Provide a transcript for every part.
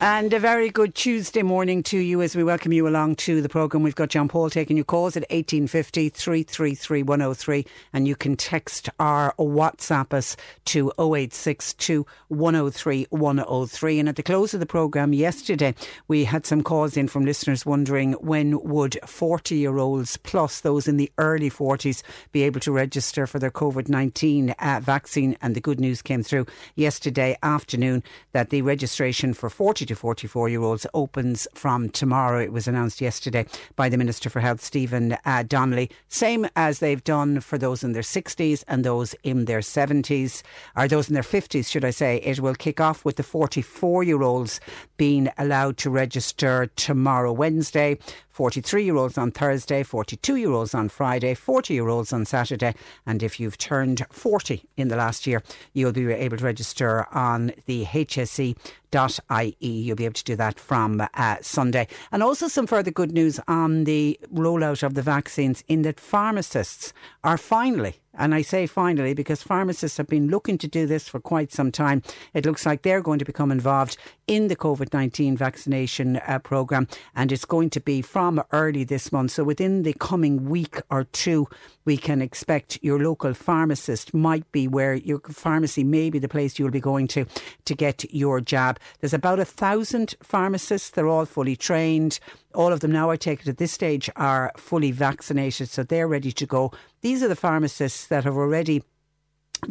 And a very good Tuesday morning to you as we welcome you along to the programme. We've got John Paul taking your calls at 1850 333 103 and you can text or WhatsApp us to 0862 103 103. And at the close of the programme yesterday, we had some calls in from listeners wondering when would 40 year olds plus those in the early 40s be able to register for their COVID 19 uh, vaccine. And the good news came through yesterday afternoon that the registration for 40 to 44 year olds opens from tomorrow. It was announced yesterday by the Minister for Health, Stephen uh, Donnelly. Same as they've done for those in their 60s and those in their 70s, or those in their 50s, should I say. It will kick off with the 44 year olds being allowed to register tomorrow, Wednesday. 43 year olds on Thursday, 42 year olds on Friday, 40 year olds on Saturday. And if you've turned 40 in the last year, you'll be able to register on the HSE ie. You'll be able to do that from uh, Sunday. And also some further good news on the rollout of the vaccines in that pharmacists are finally and I say finally because pharmacists have been looking to do this for quite some time. It looks like they're going to become involved in the COVID 19 vaccination uh, programme, and it's going to be from early this month. So within the coming week or two, we can expect your local pharmacist might be where your pharmacy may be the place you'll be going to to get your jab. There's about a thousand pharmacists, they're all fully trained. All of them now, I take it at this stage, are fully vaccinated, so they're ready to go. These are the pharmacists that have already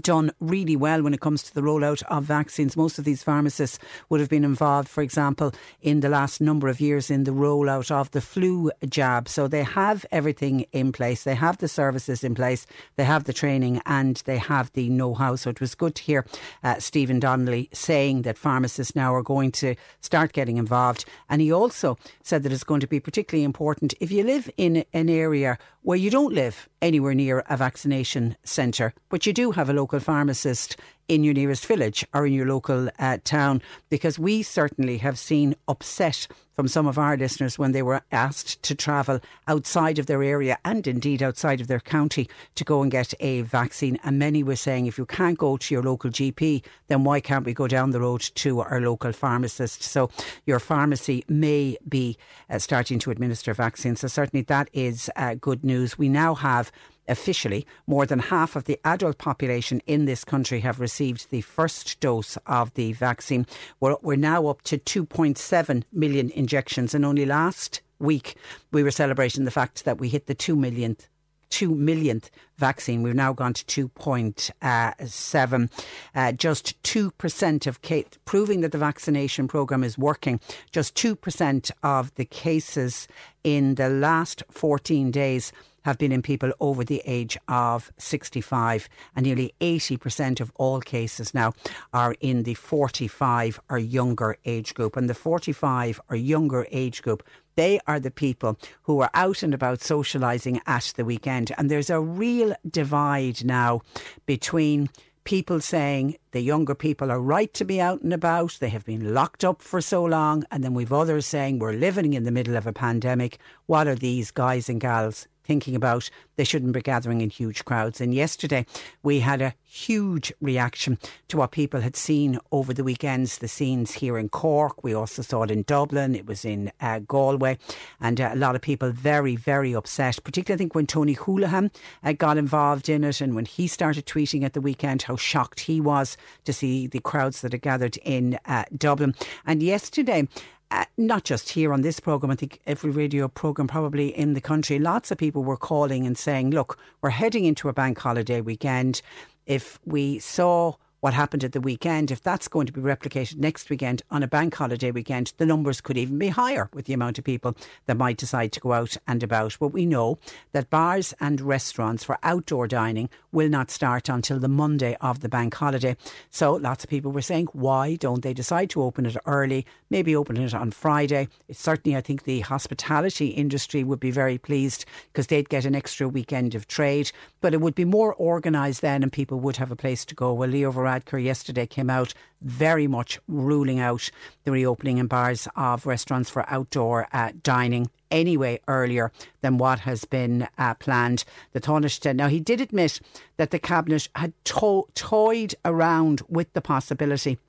done really well when it comes to the rollout of vaccines. Most of these pharmacists would have been involved, for example, in the last number of years in the rollout of the flu jab. So they have everything in place. They have the services in place. They have the training and they have the know-how. So it was good to hear uh, Stephen Donnelly saying that pharmacists now are going to start getting involved. And he also said that it's going to be particularly important if you live in an area where you don't live anywhere near a vaccination centre, but you do have a local pharmacist in your nearest village or in your local uh, town because we certainly have seen upset from some of our listeners when they were asked to travel outside of their area and indeed outside of their county to go and get a vaccine. And many were saying, if you can't go to your local GP, then why can't we go down the road to our local pharmacist? So your pharmacy may be uh, starting to administer vaccines. So certainly that is uh, good news. We now have officially, more than half of the adult population in this country have received the first dose of the vaccine. We're, we're now up to 2.7 million injections, and only last week we were celebrating the fact that we hit the 2 millionth 2 millionth vaccine. We've now gone to 2.7. Uh, just 2% of cases, proving that the vaccination programme is working. Just 2% of the cases in the last 14 days have been in people over the age of 65, and nearly 80% of all cases now are in the 45 or younger age group. And the 45 or younger age group they are the people who are out and about socialising at the weekend. And there's a real divide now between people saying the younger people are right to be out and about, they have been locked up for so long, and then we've others saying we're living in the middle of a pandemic. What are these guys and gals thinking about they shouldn't be gathering in huge crowds. And yesterday we had a huge reaction to what people had seen over the weekends. The scenes here in Cork, we also saw it in Dublin, it was in uh, Galway, and uh, a lot of people very, very upset. Particularly, I think when Tony Holohan uh, got involved in it, and when he started tweeting at the weekend how shocked he was to see the crowds that had gathered in uh, Dublin. And yesterday, uh, not just here on this programme, I think every radio programme probably in the country, lots of people were calling and saying, look, we're heading into a bank holiday weekend. If we saw what happened at the weekend, if that's going to be replicated next weekend on a bank holiday weekend, the numbers could even be higher with the amount of people that might decide to go out and about. But we know that bars and restaurants for outdoor dining will not start until the Monday of the bank holiday. So lots of people were saying, why don't they decide to open it early? Maybe open it on Friday. It's certainly, I think the hospitality industry would be very pleased because they'd get an extra weekend of trade, but it would be more organised then and people would have a place to go. Well, Leo Varadkar yesterday came out very much ruling out the reopening in bars of restaurants for outdoor uh, dining anyway earlier than what has been uh, planned. The Taoiseach, now he did admit that the Cabinet had to- toyed around with the possibility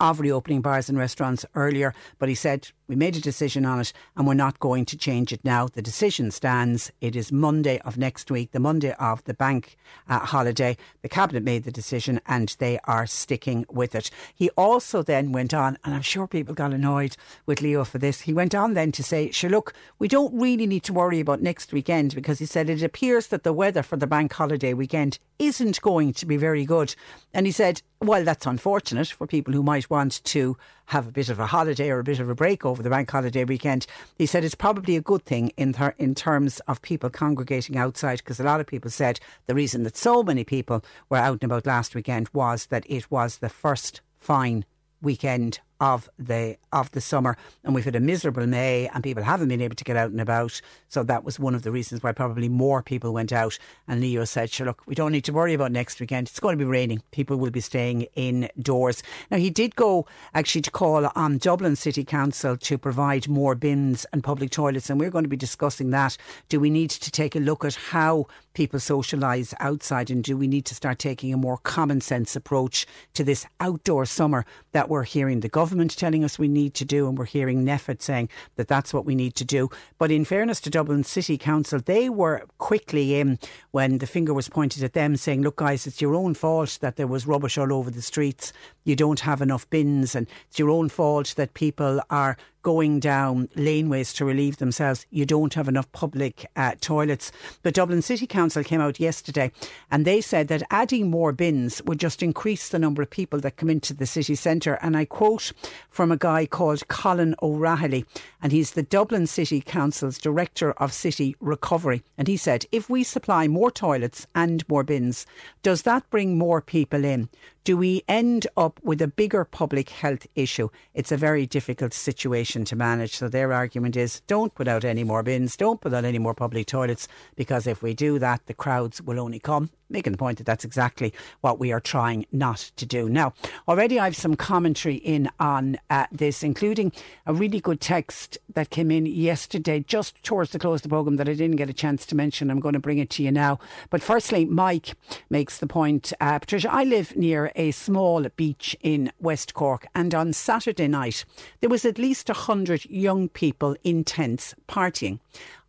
of reopening bars and restaurants earlier, but he said we made a decision on it and we're not going to change it now. The decision stands. It is Monday of next week, the Monday of the bank uh, holiday. The Cabinet made the decision and they are sticking with it. He also then went on, and I'm sure people got annoyed with Leo for this. He went on then to say, sure, look, we don't really need to worry about next weekend because he said it appears that the weather for the bank holiday weekend isn't going to be very good. And he said, well, that's unfortunate for people who might want to have a bit of a holiday or a bit of a break over the bank holiday weekend. He said it's probably a good thing in, ter- in terms of people congregating outside because a lot of people said the reason that so many people were out and about last weekend was that it was the first fine weekend of the of the summer. And we've had a miserable May and people haven't been able to get out and about. So that was one of the reasons why probably more people went out. And Leo said sure look we don't need to worry about next weekend. It's going to be raining. People will be staying indoors. Now he did go actually to call on Dublin City Council to provide more bins and public toilets. And we're going to be discussing that. Do we need to take a look at how people socialise outside? And do we need to start taking a more common sense approach to this outdoor summer that we're hearing the government government telling us we need to do, and we're hearing NPHET saying that that's what we need to do. But in fairness to Dublin City Council, they were quickly in when the finger was pointed at them, saying, "Look, guys, it's your own fault that there was rubbish all over the streets. You don't have enough bins, and it's your own fault that people are." going down laneways to relieve themselves. You don't have enough public uh, toilets. The Dublin City Council came out yesterday and they said that adding more bins would just increase the number of people that come into the city centre. And I quote from a guy called Colin O'Rahilly, and he's the Dublin City Council's Director of City Recovery. And he said, if we supply more toilets and more bins, does that bring more people in? do we end up with a bigger public health issue? It's a very difficult situation to manage. So their argument is don't put out any more bins, don't put out any more public toilets, because if we do that, the crowds will only come making the point that that's exactly what we are trying not to do. Now, already I have some commentary in on uh, this, including a really good text that came in yesterday, just towards the close of the programme, that I didn't get a chance to mention. I'm going to bring it to you now. But firstly, Mike makes the point uh, Patricia, I live near a small beach in West Cork, and on Saturday night, there was at least 100 young people in tents partying.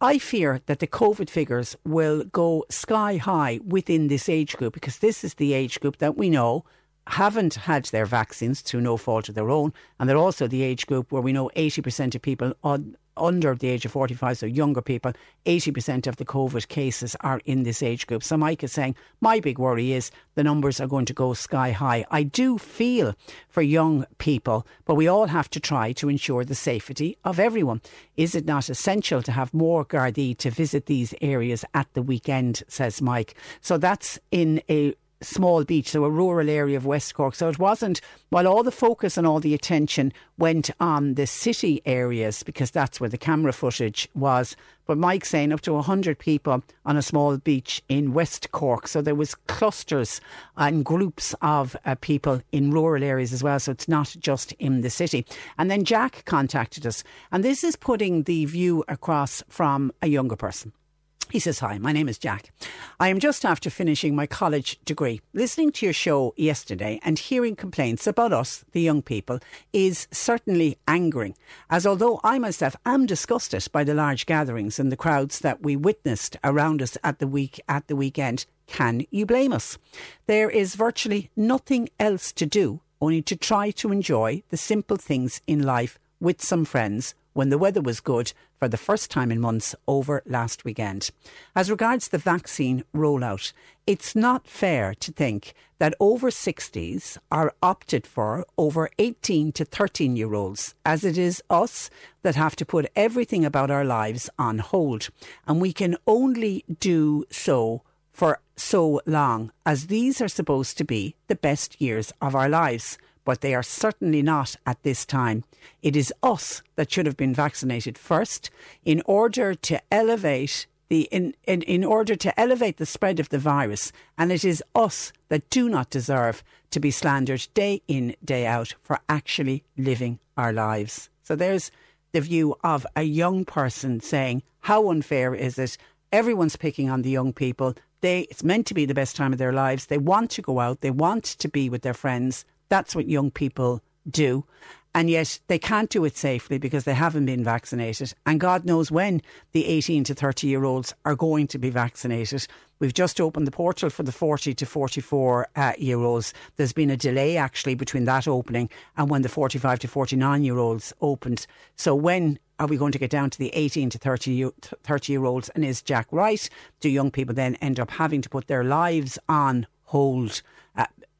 I fear that the COVID figures will go sky high within this age group because this is the age group that we know haven't had their vaccines through no fault of their own. And they're also the age group where we know 80% of people on, under the age of 45, so younger people, 80% of the COVID cases are in this age group. So Mike is saying, my big worry is the numbers are going to go sky high. I do feel for young people, but we all have to try to ensure the safety of everyone. Is it not essential to have more Gardaí to visit these areas at the weekend, says Mike. So that's in a small beach, so a rural area of West Cork. So it wasn't, while all the focus and all the attention went on the city areas, because that's where the camera footage was. But Mike saying up to 100 people on a small beach in West Cork. So there was clusters and groups of uh, people in rural areas as well. So it's not just in the city. And then Jack contacted us. And this is putting the view across from a younger person. He says, Hi, my name is Jack. I am just after finishing my college degree. Listening to your show yesterday and hearing complaints about us, the young people, is certainly angering. As although I myself am disgusted by the large gatherings and the crowds that we witnessed around us at the week at the weekend, can you blame us? There is virtually nothing else to do, only to try to enjoy the simple things in life with some friends when the weather was good for the first time in months over last weekend. As regards the vaccine rollout, it's not fair to think that over 60s are opted for over 18 to 13 year olds, as it is us that have to put everything about our lives on hold. And we can only do so for so long, as these are supposed to be the best years of our lives but they are certainly not at this time. It is us that should have been vaccinated first in order to elevate the in, in, in order to elevate the spread of the virus, and it is us that do not deserve to be slandered day in, day out for actually living our lives. So there's the view of a young person saying, How unfair is it? Everyone's picking on the young people. They it's meant to be the best time of their lives. They want to go out, they want to be with their friends. That's what young people do. And yet they can't do it safely because they haven't been vaccinated. And God knows when the 18 to 30 year olds are going to be vaccinated. We've just opened the portal for the 40 to 44 uh, year olds. There's been a delay actually between that opening and when the 45 to 49 year olds opened. So when are we going to get down to the 18 to 30 year, 30 year olds? And is Jack right? Do young people then end up having to put their lives on hold?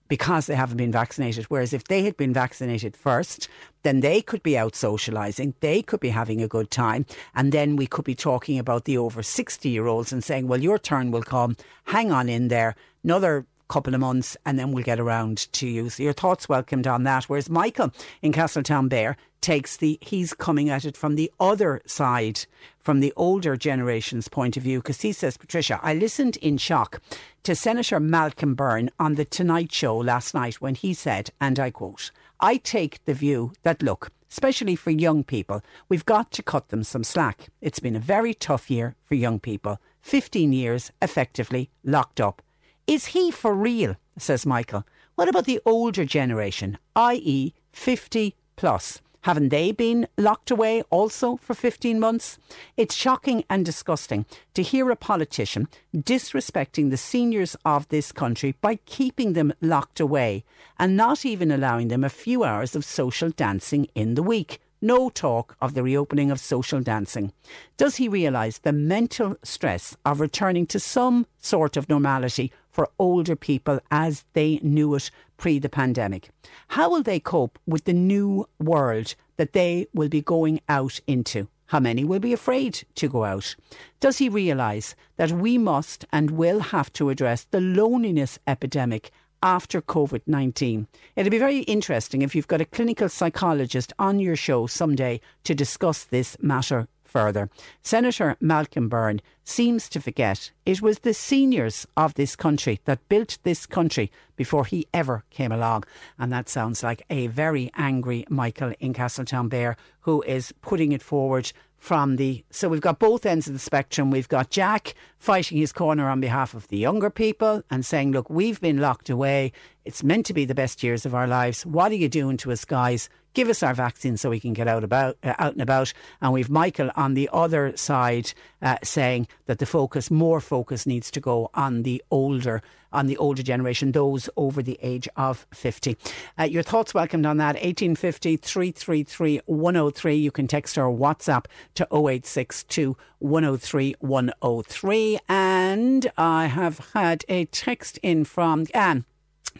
Because they haven't been vaccinated. Whereas if they had been vaccinated first, then they could be out socialising, they could be having a good time, and then we could be talking about the over 60 year olds and saying, well, your turn will come, hang on in there, another couple of months and then we'll get around to you. So your thoughts welcomed on that. Whereas Michael in Castletownbere takes the, he's coming at it from the other side, from the older generation's point of view, because he says, Patricia, I listened in shock to Senator Malcolm Byrne on the Tonight Show last night when he said, and I quote, I take the view that, look, especially for young people, we've got to cut them some slack. It's been a very tough year for young people. 15 years effectively locked up. Is he for real? says Michael. What about the older generation, i.e., 50 plus? Haven't they been locked away also for 15 months? It's shocking and disgusting to hear a politician disrespecting the seniors of this country by keeping them locked away and not even allowing them a few hours of social dancing in the week. No talk of the reopening of social dancing. Does he realise the mental stress of returning to some sort of normality for older people as they knew it pre the pandemic. How will they cope with the new world that they will be going out into? How many will be afraid to go out? Does he realise that we must and will have to address the loneliness epidemic after COVID 19. It'll be very interesting if you've got a clinical psychologist on your show someday to discuss this matter further. Senator Malcolm Byrne seems to forget it was the seniors of this country that built this country before he ever came along. And that sounds like a very angry Michael in Castletownbere who is putting it forward from the. So we've got both ends of the spectrum. We've got Jack fighting his corner on behalf of the younger people and saying, look, we've been locked away. It's meant to be the best years of our lives. What are you doing to us, guys? Give us our vaccine so we can get out about uh, out and about. And we've Michael on the other side uh, saying that the focus, more focus, needs to go on the older on the older generation, those over the age of 50. Uh, your thoughts welcomed on that. 1850 333 103. You can text or WhatsApp to 0862 103 103. And I have had a text in from Anne.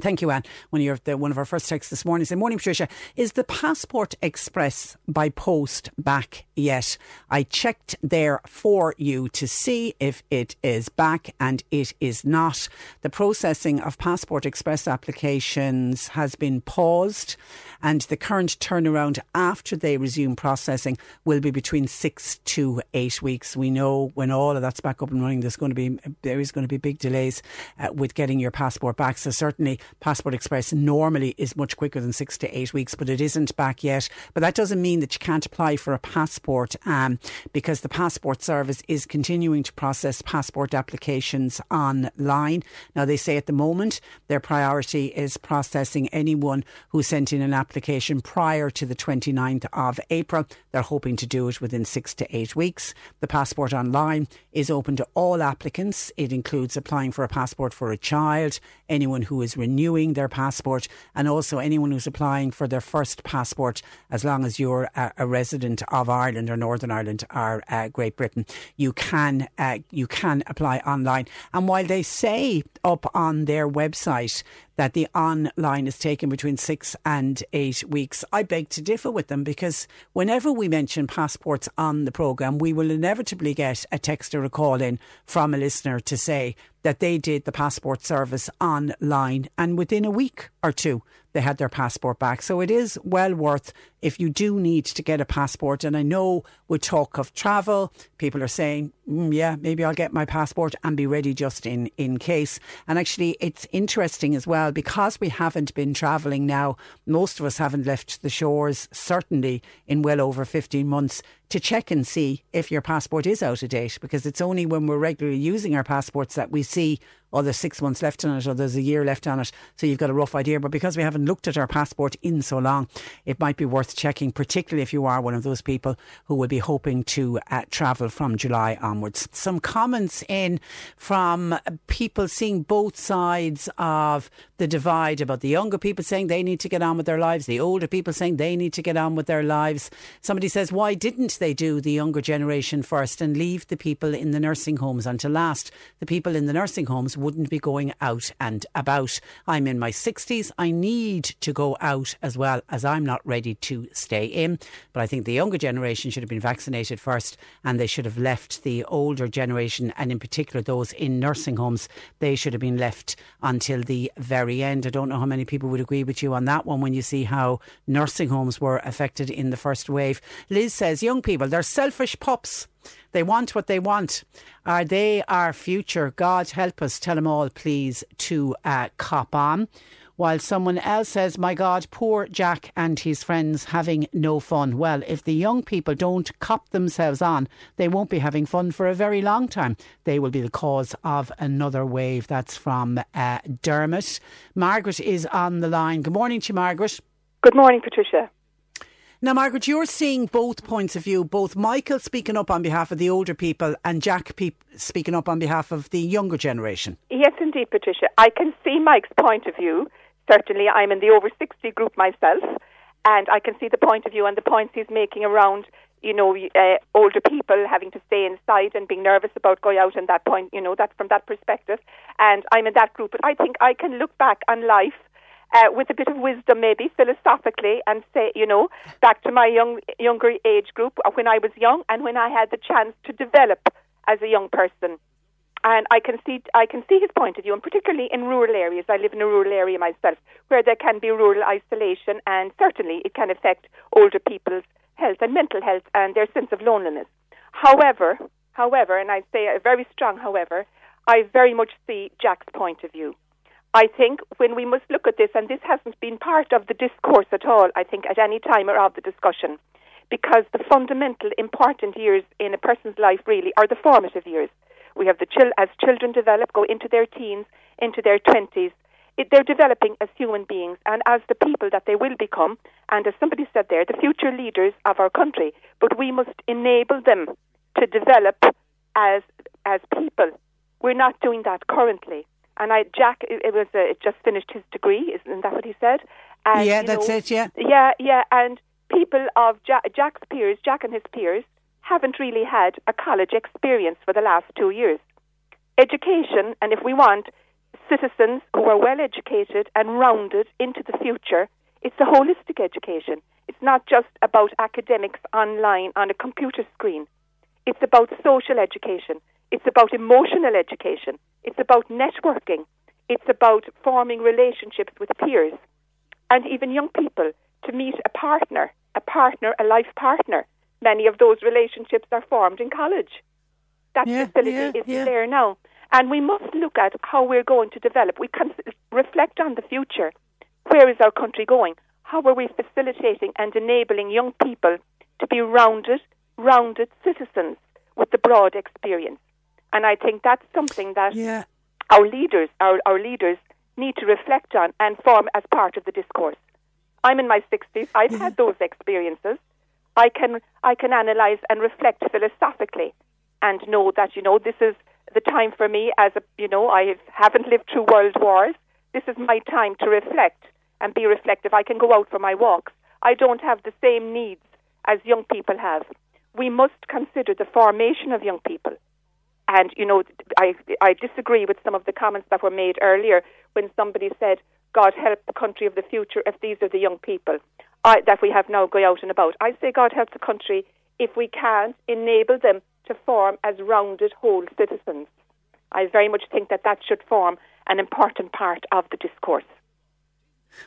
Thank you, Anne. One of, your, the, one of our first texts this morning said, Morning, Patricia. Is the Passport Express by post back yet? I checked there for you to see if it is back, and it is not. The processing of Passport Express applications has been paused, and the current turnaround after they resume processing will be between six to eight weeks. We know when all of that's back up and running, there's going to be there is going to be big delays uh, with getting your passport back. So certainly Passport Express normally is much quicker than six to eight weeks, but it isn't back yet. But that doesn't mean that you can't apply for a passport um, because the Passport Service is continuing to process passport applications online. Now, they say at the moment their priority is processing anyone who sent in an application prior to the 29th of April. They're hoping to do it within six to eight weeks. The Passport Online is open to all applicants. It includes applying for a passport for a child, anyone who is renewing their passport, and also anyone who's applying for their first passport, as long as you're a, a resident of Ireland or Northern Ireland or uh, Great Britain. You can uh, you can apply online. And while they say up on their website that the online is taken between six and eight weeks. I beg to differ with them because whenever we mention passports on the programme, we will inevitably get a text or a call in from a listener to say that they did the passport service online and within a week or two they had their passport back. So it is well worth if you do need to get a passport. And I know with talk of travel, people are saying, mm, yeah, maybe I'll get my passport and be ready just in, in case. And actually, it's interesting as well because we haven't been travelling now, most of us haven't left the shores, certainly in well over 15 months to check and see if your passport is out of date because it's only when we're regularly using our passports that we see oh, there's six months left on it or there's a year left on it. So you've got a rough idea. But because we haven't looked at our passport in so long, it might be worth checking, particularly if you are one of those people who will be hoping to uh, travel from July onwards. Some comments in from people seeing both sides of the divide about the younger people saying they need to get on with their lives, the older people saying they need to get on with their lives. Somebody says, why didn't they do the younger generation first and leave the people in the nursing homes until last? The people in the nursing homes wouldn't be going out and about. I'm in my 60s. I need to go out as well as I'm not ready to stay in. But I think the younger generation should have been vaccinated first and they should have left the older generation and in particular those in nursing homes, they should have been left until the very end. I don't know how many people would agree with you on that one when you see how nursing homes were affected in the first wave. Liz says young people, they're selfish pups. They want what they want. Are they our future? God help us. Tell them all, please, to uh, cop on. While someone else says, My God, poor Jack and his friends having no fun. Well, if the young people don't cop themselves on, they won't be having fun for a very long time. They will be the cause of another wave. That's from uh, Dermot. Margaret is on the line. Good morning to you, Margaret. Good morning, Patricia. Now, Margaret, you're seeing both points of view, both Michael speaking up on behalf of the older people and Jack pe- speaking up on behalf of the younger generation. Yes, indeed, Patricia. I can see Mike's point of view. Certainly, I'm in the over 60 group myself, and I can see the point of view and the points he's making around, you know, uh, older people having to stay inside and being nervous about going out and that point, you know, that from that perspective. And I'm in that group. But I think I can look back on life uh, with a bit of wisdom, maybe philosophically, and say, you know, back to my young younger age group uh, when I was young and when I had the chance to develop as a young person. And I can see I can see his point of view, and particularly in rural areas. I live in a rural area myself, where there can be rural isolation, and certainly it can affect older people's health and mental health and their sense of loneliness. However, however, and I say a very strong however, I very much see Jack's point of view. I think when we must look at this, and this hasn't been part of the discourse at all, I think, at any time or of the discussion, because the fundamental important years in a person's life really are the formative years. We have the chil- as children develop, go into their teens, into their 20s, it, they're developing as human beings and as the people that they will become, and as somebody said there, the future leaders of our country. But we must enable them to develop as as people. We're not doing that currently. And I, Jack, it, was uh, it just finished his degree, isn't that what he said? And, yeah, that's know, it. Yeah, yeah, yeah. And people of Jack, Jack's peers, Jack and his peers, haven't really had a college experience for the last two years. Education, and if we want citizens who are well educated and rounded into the future, it's a holistic education. It's not just about academics online on a computer screen. It's about social education. It's about emotional education. It's about networking. It's about forming relationships with peers and even young people to meet a partner, a partner, a life partner. Many of those relationships are formed in college. That yeah, facility yeah, is yeah. there now. And we must look at how we're going to develop. We can reflect on the future. Where is our country going? How are we facilitating and enabling young people to be rounded, rounded citizens with the broad experience? And I think that's something that Yeah. our leaders, our, our leaders need to reflect on and form as part of the discourse. I'm in my 60s. I've had those experiences. I can I can analyze and reflect philosophically and know that you know this is the time for me as a you know I haven't lived through world wars. This is my time to reflect and be reflective. I can go out for my walks. I don't have the same needs as young people have. We must consider the formation of young people. And you know, I I disagree with some of the comments that were made earlier when somebody said, "God help the country of the future if these are the young people I, that we have now go out and about." I say, God help the country if we can't enable them to form as rounded whole citizens. I very much think that that should form an important part of the discourse.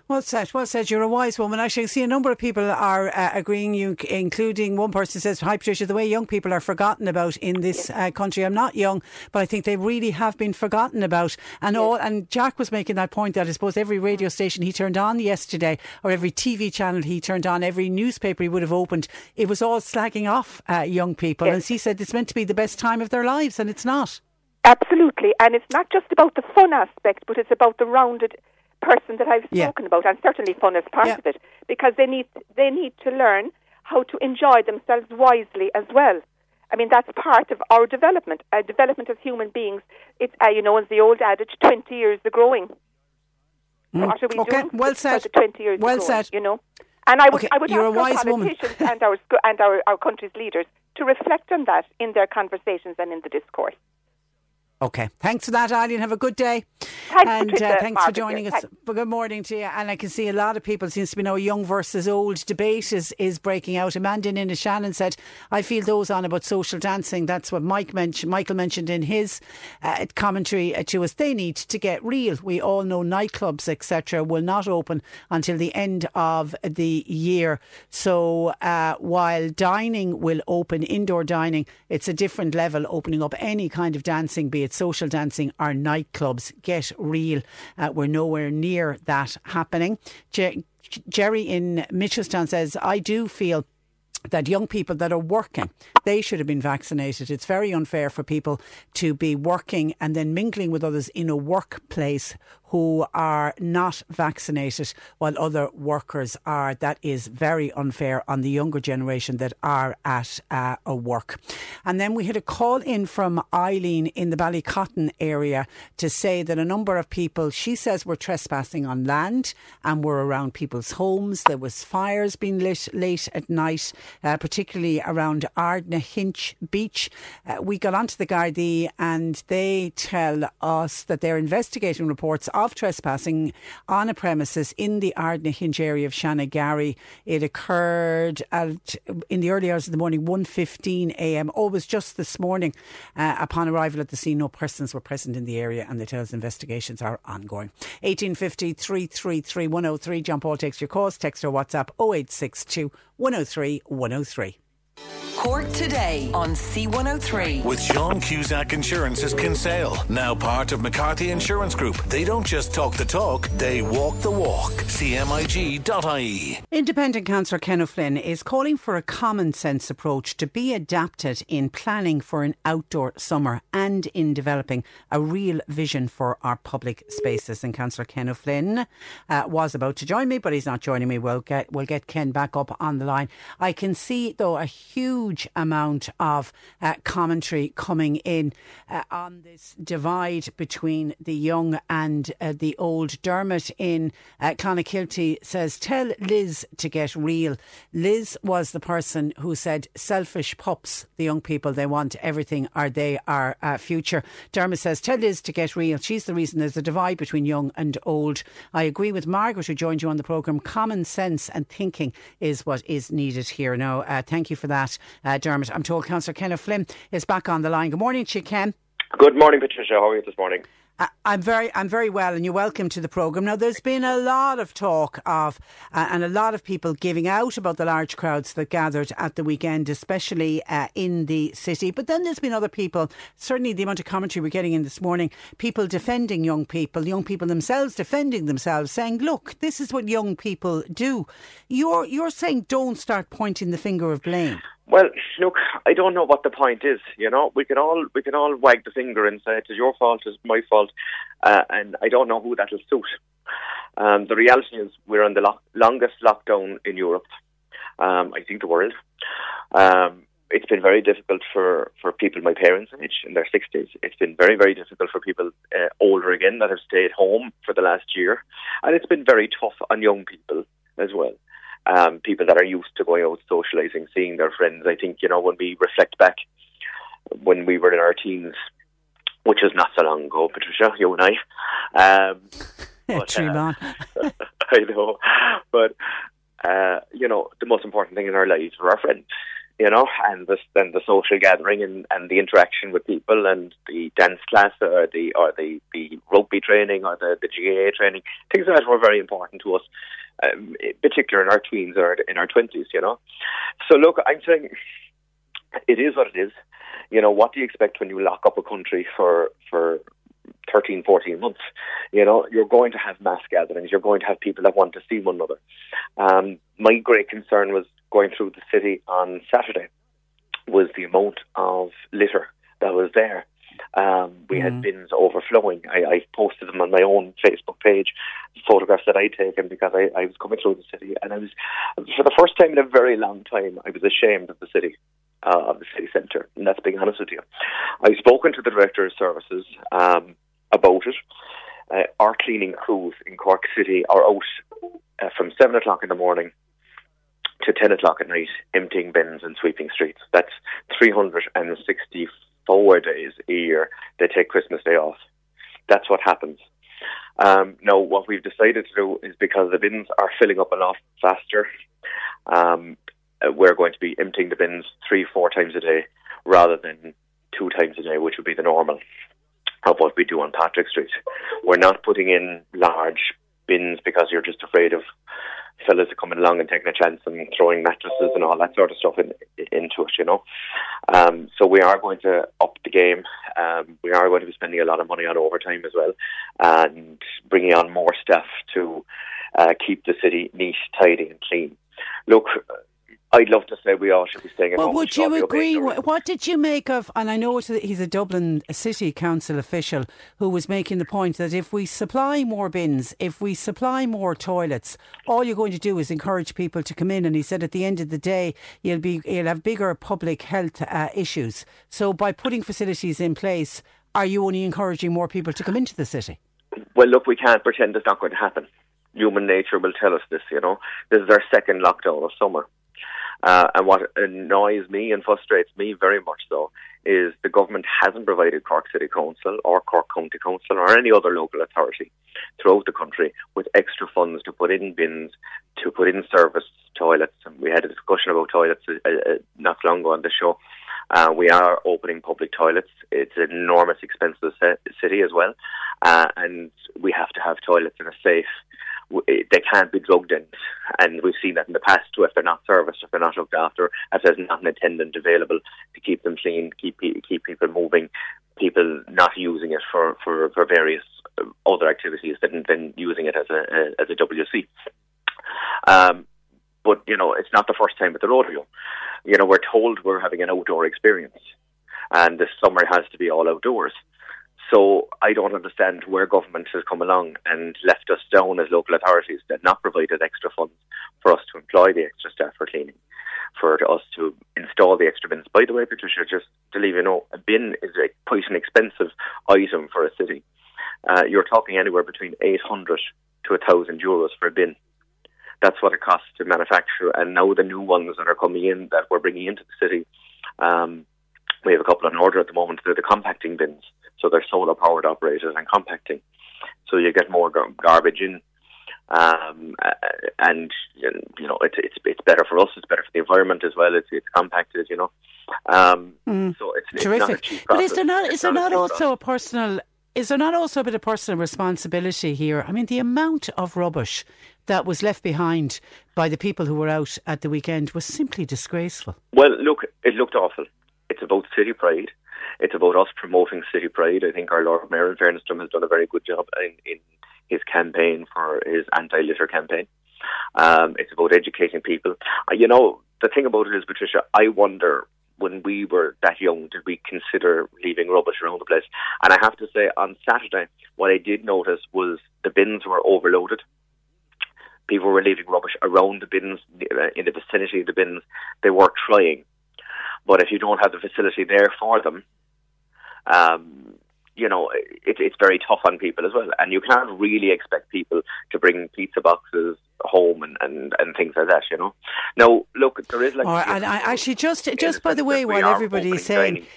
Well said, well said. You're a wise woman. Actually, I see a number of people are uh, agreeing, you, including one person says, Hi Patricia, the way young people are forgotten about in this uh, country. I'm not young, but I think they really have been forgotten about. And all. And Jack was making that point that I suppose every radio station he turned on yesterday, or every TV channel he turned on, every newspaper he would have opened, it was all slagging off uh, young people. Yes. And he said it's meant to be the best time of their lives, and it's not. Absolutely, and it's not just about the fun aspect, but it's about the rounded person that I've Yeah. spoken about, and certainly fun is part Yeah. of it because they need they need to learn how to enjoy themselves wisely as well. I mean, that's part of our development, uh, development of human beings. It's uh, you know, as the old adage, twenty years the growing. What are we Mm. Okay, doing well for said. the twenty years Well growing, said. You know, and I would Okay, I would you're ask our politicians and our and our, our country's leaders to reflect on that in their conversations and in the discourse. Okay. Thanks for that, Eileen. Have a good day. Thanks, and uh, thanks for joining us. Thanks. Good morning to you. And I can see a lot of people seems to be now a young versus old debate is, is breaking out. Amanda in Shannon said, I feel those on about social dancing. That's what Mike mentioned, Michael mentioned in his uh, commentary to us. They need to get real. We all know nightclubs, etc., will not open until the end of the year. So uh, while dining will open, indoor dining, it's a different level opening up any kind of dancing, be it social dancing or nightclubs. Get real. Uh, we're nowhere near that happening. Je- Jerry in Mitchelstown says, I do feel that young people that are working, they should have been vaccinated. It's very unfair for people to be working and then mingling with others in a workplace who are not vaccinated while other workers are. That is very unfair on the younger generation that are at uh, a work. And then we had a call in from Eileen in the Ballycotton area to say that a number of people, she says, were trespassing on land and were around people's homes. There was fires being lit late at night, uh, particularly around Ardnahinch Beach. Uh, we got onto the Gardaí and they tell us that they're investigating reports of trespassing on a premises in the Ardnahinch area of Shanagarry. It occurred at, in the early hours of the morning, 1.15 a.m. Oh, it was just this morning. Uh, upon arrival at the scene, no persons were present in the area and they tell us investigations are ongoing. 1850 333 103. John Paul takes your calls. Text or WhatsApp 0862 103 103. Cork today on C103. With Sean Cusack Insurance's Kinsale, now part of McCarthy Insurance Group. They don't just talk the talk, they walk the walk. CMIG.ie. Independent councillor Ken O'Flynn is calling for a common sense approach to be adapted in planning for an outdoor summer and in developing a real vision for our public spaces. And Councillor Ken O'Flynn uh, was about to join me, but he's not joining me. We'll get we'll get Ken back up on the line. I can see though a huge amount of uh, commentary coming in uh, on this divide between the young and uh, the old. Dermot in uh, Clonakilty says, Tell Liz to get real. Liz was the person who said, Selfish pups, the young people, they want everything or they are uh, future. Dermot says, Tell Liz to get real. She's the reason there's a divide between young and old. I agree with Margaret, who joined you on the programme. Common sense and thinking is what is needed here. Now, uh, thank you for that, uh, Dermot. I'm told Councillor Ken O'Flynn is back on the line. Good morning to you, Ken. Good morning, Patricia. How are you this morning? I'm very, I'm very well, and you're welcome to the program. Now, there's been a lot of talk of, uh, and a lot of people giving out about the large crowds that gathered at the weekend, especially uh, in the city. But then there's been other people. Certainly, the amount of commentary we're getting in this morning, people defending young people, young people themselves defending themselves, saying, "Look, this is what young people do." You're, you're saying, don't start pointing the finger of blame. Well, look, I don't know what the point is. You know, we can all we can all wag the finger and say it's your fault, it's my fault, uh, and I don't know who that'll suit. Um, the reality is, we're on the lo- longest lockdown in Europe. Um, I think the world. Um, it's been very difficult for, for people my parents' age in their sixties. It's been very very difficult for people uh, older again that have stayed home for the last year, and it's been very tough on young people as well um, people that are used to going out socialising, seeing their friends. I think, you know, when we reflect back when we were in our teens, which is not so long ago, Patricia, you and I. Um, but, uh, I know. But, uh, you know, the most important thing in our lives are our friends, you know, and the, and the social gathering and, and the interaction with people and the dance class or the or the, the rugby training or the, the GAA training. Things like that were very important to us um, in in our tweens or in our twenties, you know. So look, I'm saying it is what it is. You know, what do you expect when you lock up a country for for 13, 14 months? You know, you're going to have mass gatherings. You're going to have people that want to see one another. Um, my great concern was going through the city on Saturday was the amount of litter that was there. Um, we mm. had bins overflowing. I, I, posted them on my own Facebook page, photographs that I'd taken because I, I was coming through the city, and I was for the first time in a very long time I was ashamed of the city. Uh, of the city centre, and that's being honest with you. I've spoken to the director of services um, about it. Uh, our cleaning crews in Cork City are out uh, from seven o'clock in the morning to 10 o'clock at night emptying bins and sweeping streets. That's 364 days a year they take Christmas Day off. That's what happens. Um, now, what we've decided to do is because the bins are filling up a lot faster, um, we're going to be emptying the bins three, four times a day rather than two times a day, which would be the normal of what we do on Patrick Street. We're not putting in large bins because you're just afraid of fellas are coming along and taking a chance and throwing mattresses and all that sort of stuff in, into it, you know. Um, so we are going to up the game. Um, we are going to be spending a lot of money on overtime as well, and bringing on more staff to uh, keep the city neat, tidy, and clean. Look, I'd love to say we all should be staying at well, home. Would you agree? What did you make of? And I know he's a Dublin City Council official who was making the point that if we supply more bins, if we supply more toilets, all you're going to do is encourage people to come in. And he said at the end of the day, you'll be you'll have bigger public health uh, issues. So by putting facilities in place, are you only encouraging more people to come into the city? Well, look, we can't pretend it's not going to happen. Human nature will tell us this. You know, this is our second lockdown of summer uh, and what annoys me and frustrates me very much so is the government hasn't provided Cork City Council or Cork County Council or any other local authority throughout the country with extra funds to put in bins, to put in service toilets. And we had a discussion about toilets uh, uh, not long ago on the show. Uh, we are opening public toilets. It's an enormous expense to the city as well. Uh, and we have to have toilets in a safe they can't be drugged in. And we've seen that in the past too, if they're not serviced, if they're not looked after, if there's not an attendant available to keep them clean, keep keep people moving, people not using it for, for, for various uh, other activities than, than using it as a, as a WC. Um, but, you know, it's not the first time at the rodeo. You know, we're told we're having an outdoor experience and this summer has to be all outdoors. So I don't understand where government has come along and left us down as local authorities that not provided extra funds for us to employ the extra staff for cleaning, for us to install the extra bins. By the way, Patricia, just to leave you know, a bin is a, quite an expensive item for a city. Uh, you're talking anywhere between 800 to 1,000 euros for a bin. That's what it costs to manufacture. And now the new ones that are coming in that we're bringing into the city, um, we have a couple on order at the moment. They're the compacting bins. So they're solar powered operators and compacting. So you get more gar- garbage in. Um, and you know it's it's it's better for us. It's better for the environment as well. It's it's compacted, you know. Um, mm. So it's, terrific. It's but is there not is, is there not, not also process. a personal is there not also a bit of personal responsibility here? I mean, the amount of rubbish that was left behind by the people who were out at the weekend was simply disgraceful. Well, look, it looked awful. It's about city pride. It's about us promoting city pride. I think our Lord Mayor, in fairness to him, has done a very good job in, in his campaign for his anti-litter campaign. Um, it's about educating people. Uh, you know, the thing about it is, Patricia, I wonder when we were that young, did we consider leaving rubbish around the place? And I have to say, on Saturday, what I did notice was the bins were overloaded. People were leaving rubbish around the bins, uh, in the vicinity of the bins. They were trying. But if you don't have the facility there for them, um, you know, it, it's very tough on people as well. And you can't really expect people to bring pizza boxes home and, and, and things like that, you know. Now, look, there is like. And I, actually, just just by the way, while everybody's saying. Dining.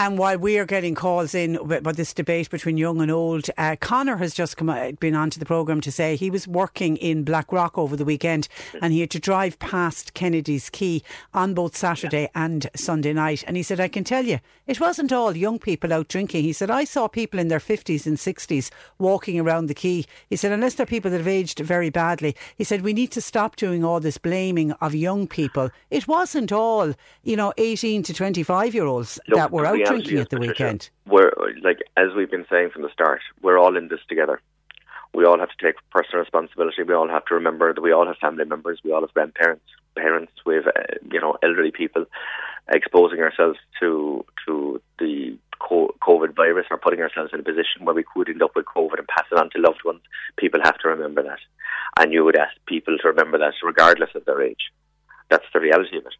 And while we are getting calls in about this debate between young and old, uh, Connor has just come uh, been onto the programme to say he was working in Blackrock over the weekend and he had to drive past Kennedy's Quay on both Saturday and Sunday night. And he said, I can tell you, it wasn't all young people out drinking. He said, I saw people in their 50s and 60s walking around the quay. He said, unless they're people that have aged very badly, he said, we need to stop doing all this blaming of young people. It wasn't all, you know, 18 to 25 year olds that were out drinking is, at the Patricia, weekend. We're like as we've been saying from the start, we're all in this together. We all have to take personal responsibility. We all have to remember that we all have family members. We all have grandparents, parents. We have uh, you know elderly people exposing ourselves to to the COVID virus or putting ourselves in a position where we could end up with COVID and pass it on to loved ones. People have to remember that, and you would ask people to remember that regardless of their age. That's the reality of it.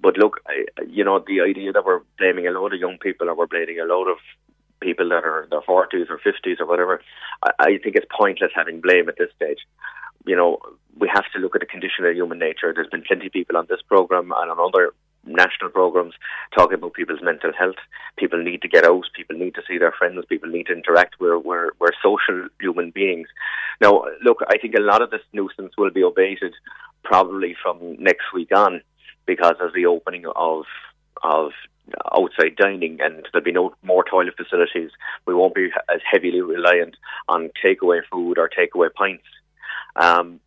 But look, you know, the idea that we're blaming a load of young people or we're blaming a load of people that are in their 40s or 50s or whatever, I, I think it's pointless having blame at this stage. You know, we have to look at the condition of human nature. There's been plenty of people on this program and on other national programs talking about people's mental health. People need to get out. People need to see their friends. People need to interact. We're we're, we're social human beings. Now, look, I think a lot of this nuisance will be abated probably from next week on because of the opening of of outside dining and there'll be no more toilet facilities. We won't be as heavily reliant on takeaway food or takeaway pints. Um,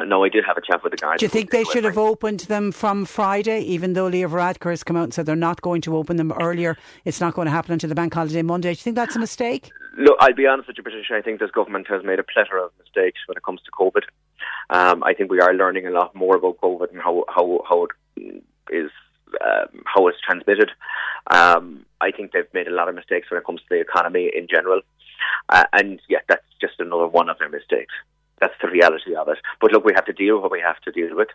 no, I did have a chat with the guys. Do you think they should have opened them from Friday, even though Leo Varadkar has come out and said they're not going to open them earlier? It's not going to happen until the bank holiday Monday. Do you think that's a mistake? Look, I'll be honest with you, Patricia. I think this government has made a plethora of mistakes when it comes to COVID. Um, I think we are learning a lot more about COVID and how how how it is um, how it's transmitted. Um, I think they've made a lot of mistakes when it comes to the economy in general, uh, and yeah, that's just another one of their mistakes. That's the reality of it. But look, we have to deal with what we have to deal with.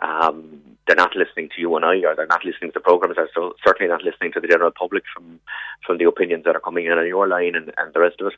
Um, they're not listening to you and I, or they're not listening to the programs. They're so, certainly not listening to the general public from from the opinions that are coming in on your line and, and the rest of it.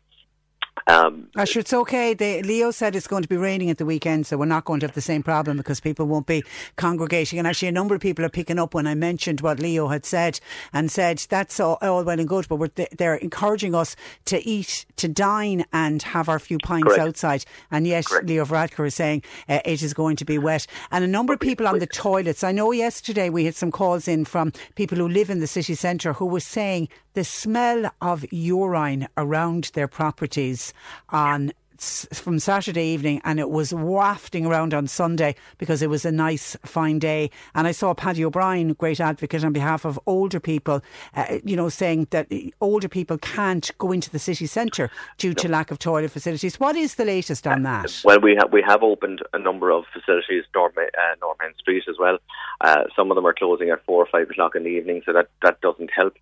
Um, Ash, it's okay. They, Leo said it's going to be raining at the weekend, so we're not going to have the same problem because people won't be congregating. And actually, a number of people are picking up when I mentioned what Leo had said and said that's all, all well and good, but we're, they're encouraging us to eat, to dine, and have our few pints Correct. outside. And yet, Correct. Leo Varadkar is saying uh, it is going to be wet. And a number of people on the toilets. I know yesterday we had some calls in from people who live in the city centre who were saying the smell of urine around their properties on from Saturday evening and it was wafting around on Sunday because it was a nice fine day and I saw Paddy O'Brien great advocate on behalf of older people uh, you know saying that older people can't go into the city centre due to lack of toilet facilities what is the latest on that Well, we have we have opened a number of facilities North Ma- uh, Street as well. Uh, some of them are closing at four or five o'clock in the evening, so that that doesn't help.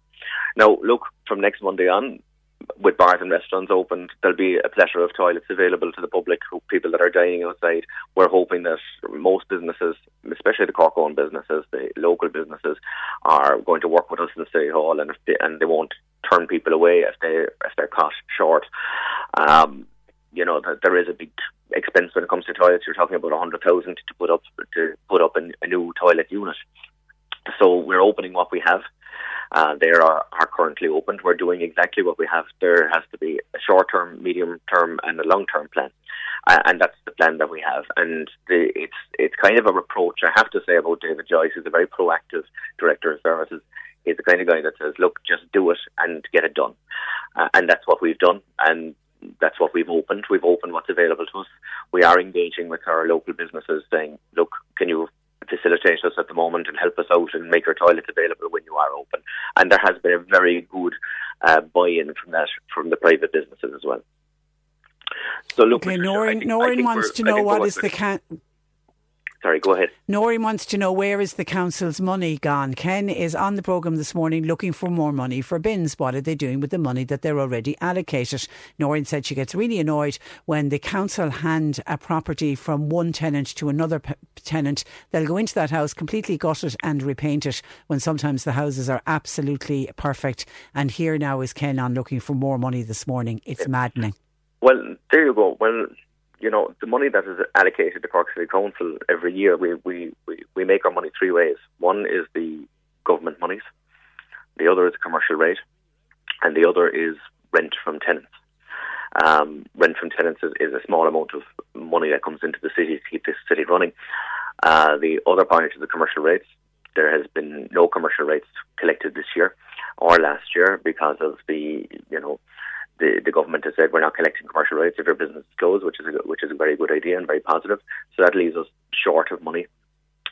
Now, look from next Monday on. With bars and restaurants opened, there'll be a plethora of toilets available to the public, people that are dining outside. We're hoping that most businesses, especially the Cork-owned businesses, the local businesses, are going to work with us in the City Hall, and they, and they won't turn people away if they if they're caught short. Um, you know, th- there is a big expense when it comes to toilets. You're talking about a hundred thousand to put up to put up an, a new toilet unit. So we're opening what we have. Uh, they are, are currently opened. We're doing exactly what we have. There has to be a short term, medium term, and a long term plan, uh, and that's the plan that we have. And the, it's it's kind of a reproach I have to say about David Joyce, who's a very proactive director of services. He's the kind of guy that says, "Look, just do it and get it done," uh, and that's what we've done, and that's what we've opened. We've opened what's available to us. We are engaging with our local businesses, saying, "Look, can you facilitate us at the moment and help us out and make our toilets available when you are open?" And there has been a very good uh, buy-in from that from the private businesses as well. So look, okay, Noreen, think- Noreen wants to know what is the can. Sorry, go ahead. Noreen wants to know where is the council's money gone. Ken is on the programme this morning looking for more money for bins. What are they doing with the money that they're already allocated? Noreen said she gets really annoyed when the council hand a property from one tenant to another p- tenant. They'll go into that house, completely gut it and repaint it when sometimes the houses are absolutely perfect. And here now is Ken on looking for more money this morning. It's maddening. Well, there you go. Well, you know, the money that is allocated to Cork City Council every year, we, we, we, we make our money three ways. One is the government monies, the other is commercial rate, and the other is rent from tenants. Um, rent from tenants is, is a small amount of money that comes into the city to keep this city running. Uh, the other part is the commercial rates. There has been no commercial rates collected this year or last year because of the, you know, the, the government has said we're not collecting commercial rates if your business closed, which is a, which is a very good idea and very positive. So that leaves us short of money.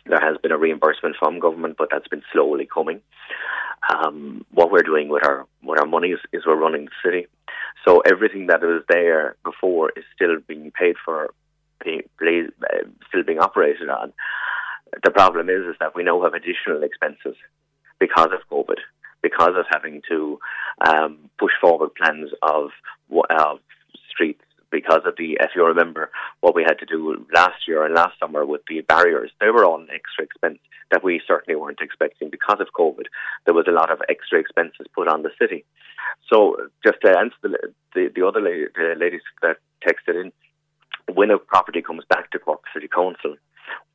There has been a reimbursement from government, but that's been slowly coming. Um, what we're doing with our with our money is, is we're running the city. So everything that was there before is still being paid for, uh, still being operated on. The problem is is that we now have additional expenses because of COVID, because of having to um, push forward plans of streets because of the, if you remember, what we had to do last year and last summer with the barriers, they were all an extra expense that we certainly weren't expecting because of COVID. There was a lot of extra expenses put on the city. So just to answer the, the, the other la- the ladies that texted in, when a property comes back to Cork City Council,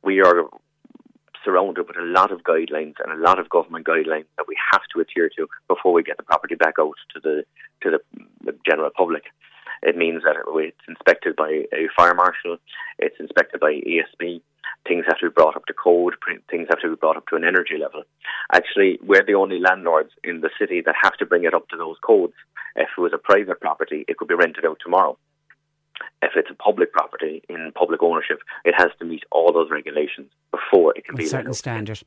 we are surrounded with a lot of guidelines and a lot of government guidelines that we have to adhere to before we get the property back out to the to the general public. It means that it's inspected by a fire marshal, it's inspected by ESB. Things have to be brought up to code. Things have to be brought up to an energy level. Actually, we're the only landlords in the city that have to bring it up to those codes. If it was a private property, it could be rented out tomorrow if it's a public property in public ownership, it has to meet all those regulations before it can be a certain standard.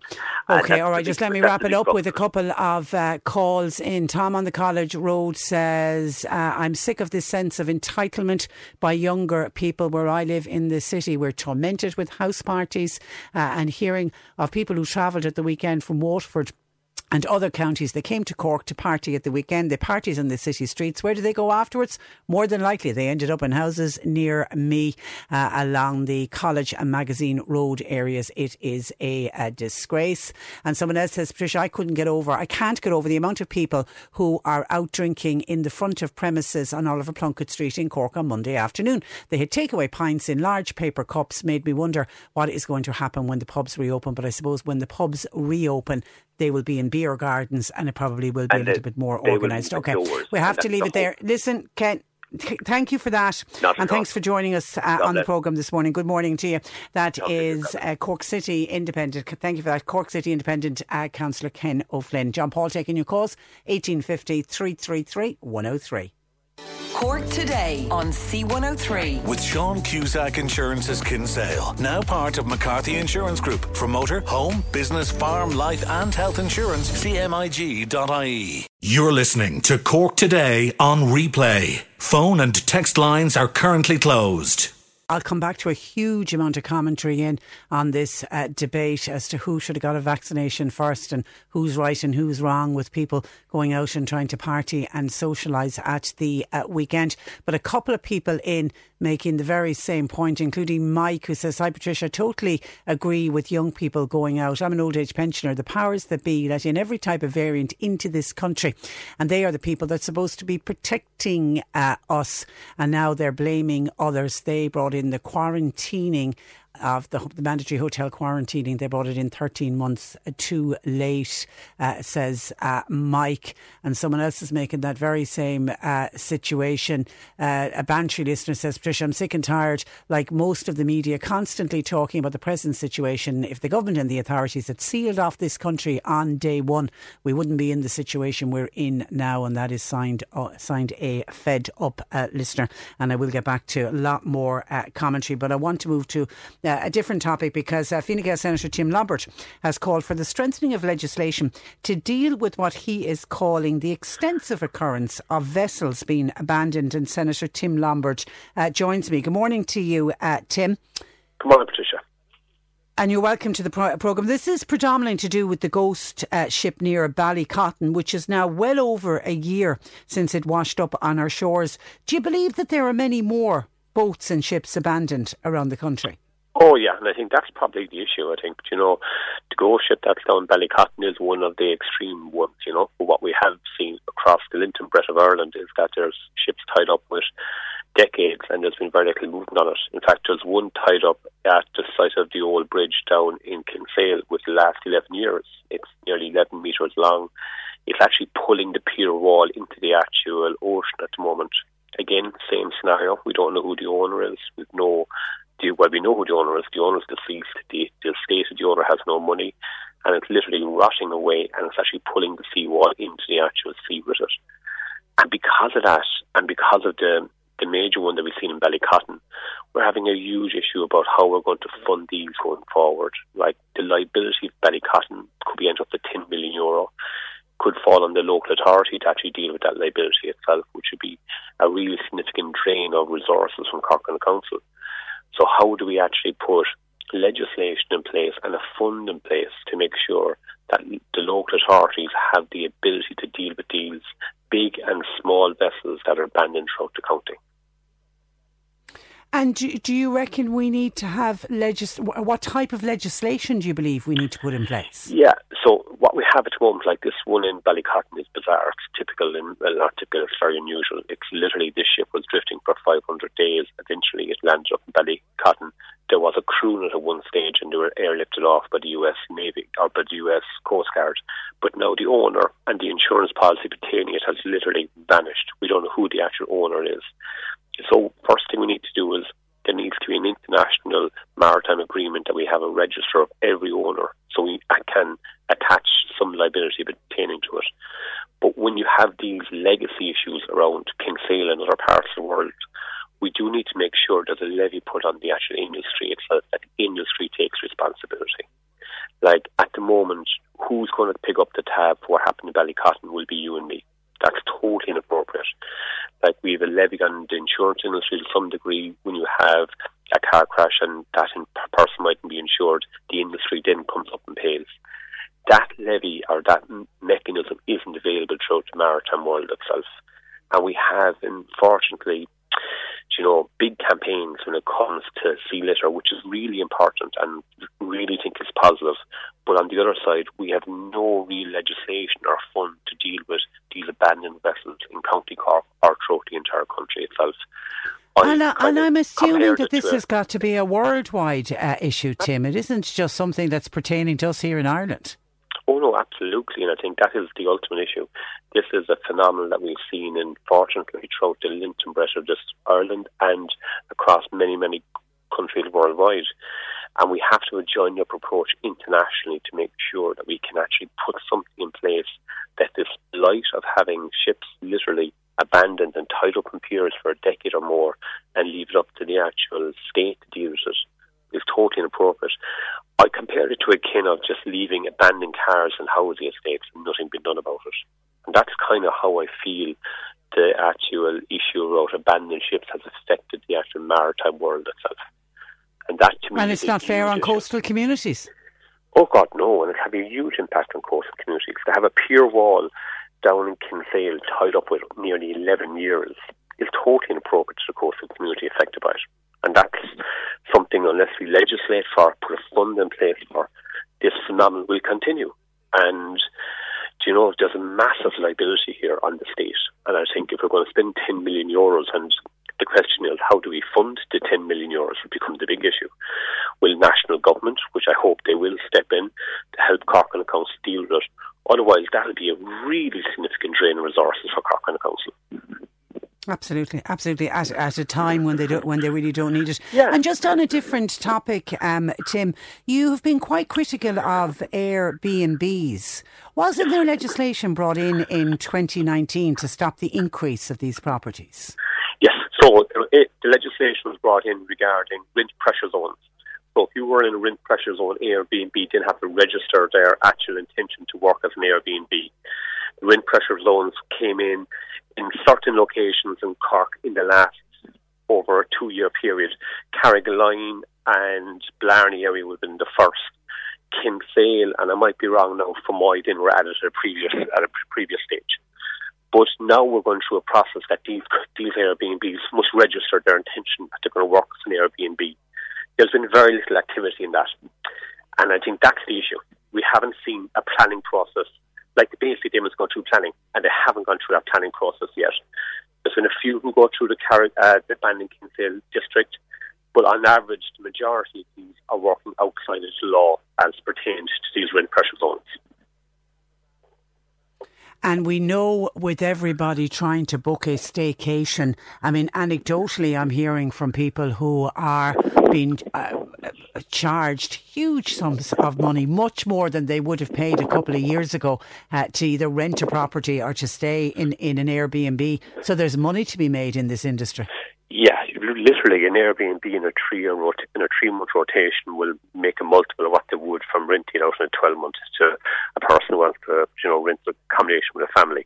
Okay, all right. Just let me wrap it up with a couple of uh, calls in. Tom on the College Road says, uh, "I'm sick of this sense of entitlement by younger people where I live in the city. We're tormented with house parties uh, and hearing of people who travelled at the weekend from Waterford." And other counties. They came to Cork to party at the weekend. They parties on the city streets. Where do they go afterwards? More than likely, they ended up in houses near me uh, along the College and Magazine Road areas. It is a, a disgrace. And someone else says, Patricia, I couldn't get over, I can't get over the amount of people who are out drinking in the front of premises on Oliver Plunkett Street in Cork on Monday afternoon. They had takeaway pints in large paper cups, made me wonder what is going to happen when the pubs reopen. But I suppose when the pubs reopen, they will be in beer gardens and it probably will be And a little bit more organised. Okay, indoors, we have to leave the it there. Listen, Ken. th- Thank you for that, Not and thanks for joining us uh, on the programme this morning. Good morning to you. That you, is uh, Cork City Independent. Thank you for that, Cork City Independent uh, Councillor Ken O'Flynn. John Paul taking your calls. 1850 333 103. Cork today on C103. With Sean Cusack Insurance's Kinsale, now part of McCarthy Insurance Group. For motor, home, business, farm, life, and health insurance, CMIG.ie. You're listening to Cork Today on replay. Phone and text lines are currently closed. I'll come back to a huge amount of commentary in on this uh, debate as to who should have got a vaccination first and who's right and who's wrong with people going out and trying to party and socialise at the uh, weekend. But a couple of people in making the very same point, including Mike, who says, Hi, Patricia, totally agree with young people going out. I'm an old age pensioner. The powers that be let in every type of variant into this country, and they are the people that's supposed to be protecting uh, us. And now they're blaming others. They brought in the quarantining of the, the, mandatory hotel quarantining. They brought it in 13 months too late, uh, says uh, Mike. And someone else is making that very same uh, situation. Uh, a Bantry listener says, Patricia, I'm sick and tired, like most of the media, constantly talking about the present situation. If the government and the authorities had sealed off this country on day one, we wouldn't be in the situation we're in now. And that is signed, uh, signed a fed up uh, listener. And I will get back to a lot more commentary. But I want to move to uh, a different topic because uh, Fine Gael Senator Tim Lombard has called for the strengthening of legislation to deal with what he is calling the extensive occurrence of vessels being abandoned. And Senator Tim Lombard uh, joins me. Good morning to you, uh, Tim. Good morning, Patricia. And you're welcome to the pro- programme. This is predominantly to do with the ghost uh, ship near Ballycotton, which is now well over a year since it washed up on our shores. Do you believe that there are many more boats and ships abandoned around the country? Oh yeah, and I think that's probably the issue. I think you know, the ghost ship that's down Ballycotton is one of the extreme ones. You know, what we have seen across the Linton Brett of Ireland is that there's ships tied up with decades, and there's been very little movement on it. In fact, there's one tied up at the site of the old bridge down in Kinsale with the last 11 years. It's nearly 11 metres long. It's actually pulling the pier wall into the actual ocean at the moment. Again, same scenario. We don't know who the owner is. We've no the, well, we know who the owner is. The owner is deceased. The, the estate of the owner has no money, and it's literally rotting away, and it's actually pulling the seawall into the actual sea with it. And because of that, and because of the the major one that we've seen in Ballycotton, we're having a huge issue about how we're going to fund these going forward. Like the liability of Ballycotton could be end up to 10 million euro, could fall on the local authority to actually deal with that liability itself, which would be a really significant drain of resources from Cork and Council. So how do we actually put legislation in place and a fund in place to make sure that the local authorities have the ability to deal with these big and small vessels that are abandoned throughout the county? And do, do you reckon we need to have legis? What type of legislation do you believe we need to put in place? Yeah, so what we have at the moment, like this one in Ballycotton, is bizarre. It's typical, and well, not typical. It's very unusual. It's literally this ship was drifting for 500 days. Eventually, it landed up in Ballycotton. There was a crew at one stage, and they were airlifted off by the U.S. Navy or by the U.S. Coast Guard. But now the owner and the insurance policy pertaining it has literally vanished. We don't know who the actual owner is. So first thing we need to do is there needs to be an international maritime agreement that we have a register of every owner so we can attach some liability pertaining to it. But when you have these legacy issues around Kinsale and other parts of the world, we do need to make sure there's a levy put on the actual industry itself, that industry takes responsibility. Like at the moment, who's going to pick up the tab for what happened in Ballycotton will be you and me. That's totally inappropriate. Like we have a levy on the insurance industry to some degree. When you have a car crash and that person mightn't be insured, the industry then comes up and pays. That levy or that mechanism isn't available throughout the maritime world itself. And we have, unfortunately, you know, big campaigns when it comes to sea litter, which is really important and really think is positive. But on the other side, we have no real legislation or fund to deal with these abandoned vessels in County Cork or throughout the entire country itself. And, uh, and, I'm assuming that this has got to be a worldwide uh, issue, Tim. It isn't just something that's pertaining to us here in Ireland. Oh no, absolutely, and I think that is the ultimate issue. This is a phenomenon that we've seen, unfortunately, throughout the Linton Brett of just Ireland and across many, many countries worldwide. And we have to join up approach internationally to make sure that we can actually put something in place that this light of having ships literally abandoned and tied up in piers for a decade or more and leave it up to the actual state to deal with it is totally inappropriate. I compare it to a kin of just leaving abandoned cars and housing estates and nothing being done about it. And that's kind of how I feel the actual issue about abandoned ships has affected the actual maritime world itself. And that to me And it's not fair on coastal communities. Oh God, no, and it have a huge impact on coastal communities. To have a pier wall down in Kinsale tied up with nearly eleven years is totally inappropriate to the coastal community affected by it. And that's something, unless we legislate for, put a fund in place for, this phenomenon will continue. And, you know, there's a massive liability here on the state. And I think if we're going to spend 10 million euros, and the question is, how do we fund the 10 million euros, will become the big issue. Will national government, which I hope they will step in to help Cork and Council deal with it. Otherwise, that'll be a really significant drain of resources for Cork and Council. Absolutely, absolutely. At, at a time when they don't, when they really don't need it. Yeah. And just on a different topic, um, Tim, you have been quite critical of Airbnbs. Wasn't there legislation brought in in 2019 to stop the increase of these properties? Yes. So it, the legislation was brought in regarding rent pressure zones. So if you were in a rent pressure zone, Airbnb didn't have to register their actual intention to work as an Airbnb. The rent pressure zones came in in certain locations in Cork in the last over a two year period. Carrigaline and Blarney area would have been the first. Kinsale, and I might be wrong now, from Moyden were added at a previous at a previous stage. But now we're going through a process that these these Airbnbs must register their intention that they're going to work as an Airbnb. There's been very little activity in that, and I think that's the issue. We haven't seen a planning process like the BC Dam has gone through planning, and they haven't gone through that planning process yet. There's been a few who go through the Car- uh, the Bandon Kinsale district, but on average, the majority of these are working outside of the law as pertains to these rent pressure zones. And we know with everybody trying to book a staycation, I mean, anecdotally, I'm hearing from people who are being uh, charged huge sums of money, much more than they would have paid a couple of years ago uh, to either rent a property or to stay in, in an Airbnb. So there's money to be made in this industry. Yeah, literally an Airbnb in a three rot- in a three month rotation will make a multiple of what they would from renting out in twelve months to a person who wants to you know rent accommodation with a family,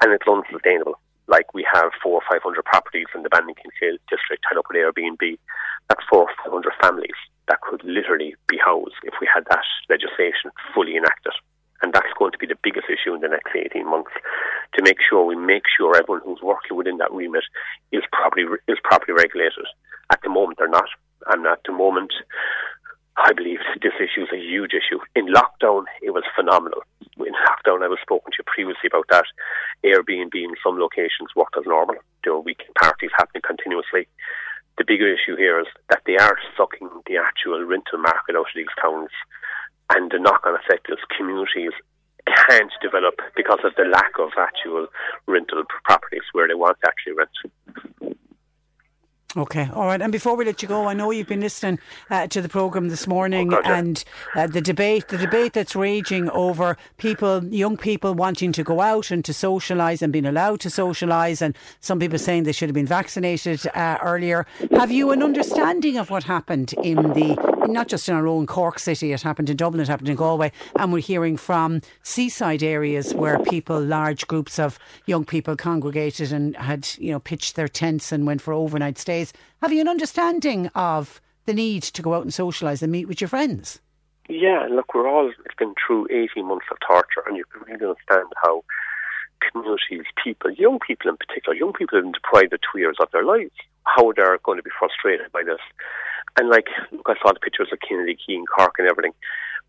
and it's unsustainable. Like we have four or five hundred properties in the Bandon Kinsale district tied up with Airbnb. That's four or five hundred families that could literally be housed if we had that legislation fully enacted. And that's going to be the biggest issue in the next 18 months to make sure we make sure everyone who's working within that remit is properly is properly regulated. At the moment, they're not, and at the moment, I believe this issue is a huge issue. In lockdown, it was phenomenal. In lockdown, I was spoken to previously about that. Airbnb in some locations worked as normal. There were weekend parties happening continuously. The bigger issue here is that they are sucking the actual rental market out of these towns and the knock-on effect is communities can't develop because of the lack of actual rental properties where they want to actually rent. Okay, all right. And before we let you go, I know you've been listening uh, to the program this morning Oh, God, yeah. and uh, the debate, the debate that's raging over people, young people wanting to go out and to socialise and being allowed to socialise, and some people saying they should have been vaccinated uh, earlier. Have you an understanding of what happened in the, not just in our own Cork city? It happened in Dublin, it happened in Galway, and we're hearing from seaside areas where people, large groups of young people, congregated and had, you know, pitched their tents and went for overnight stays. Have you an understanding of the need to go out and socialise and meet with your friends? Yeah, look, we're all been through 18 months of torture, and you can really understand how communities, people, young people in particular, young people have been deprived of two years of their lives, how they're going to be frustrated by this. And like, look, I saw the pictures of Kennedy Quay and Cork and everything.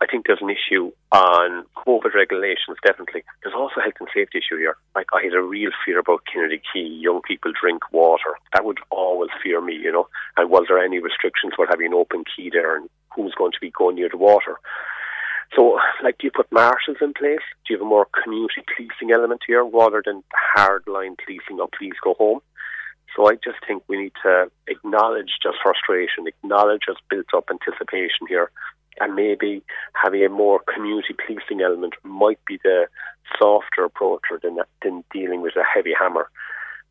I think there's an issue on COVID regulations, definitely. There's also health and safety issue here. Like, I had a real fear about Kennedy Quay. Young people drink water. That would always fear me, you know. And was there any restrictions for having an open quay there and who's going to be going near the water? So, like, do you put marshals in place? Do you have a more community policing element here rather than hard line policing or please go home? So I just think we need to acknowledge just frustration, acknowledge just built up anticipation here, and maybe having a more community policing element might be the softer approach than, than dealing with a heavy hammer.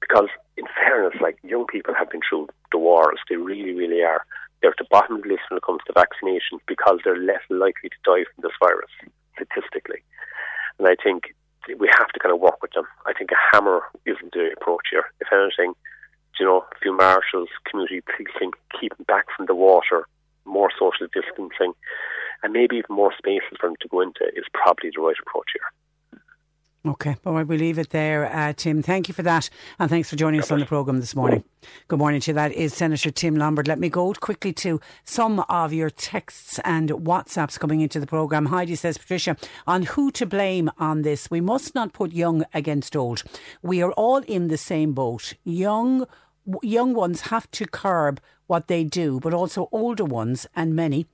Because in fairness, like young people have been through the wars, they really, really are. They're at the bottom of the list when it comes to vaccinations because they're less likely to die from this virus, statistically. And I think we have to kind of work with them. I think a hammer isn't the approach here. If anything, you know, a few marshals, community policing, keeping back from the water, more social distancing, and maybe even more spaces for them to go into is probably the right approach here. Okay, all right, we'll leave it there, uh, Tim. Thank you for that, and thanks for joining us on the programme this morning. Good morning to you. That is Senator Tim Lombard. Let me go quickly to some of your texts and WhatsApps coming into the programme. Heidi says, Patricia, on who to blame on this, we must not put young against old. We are all in the same boat. Young young ones have to curb what they do, but also older ones and many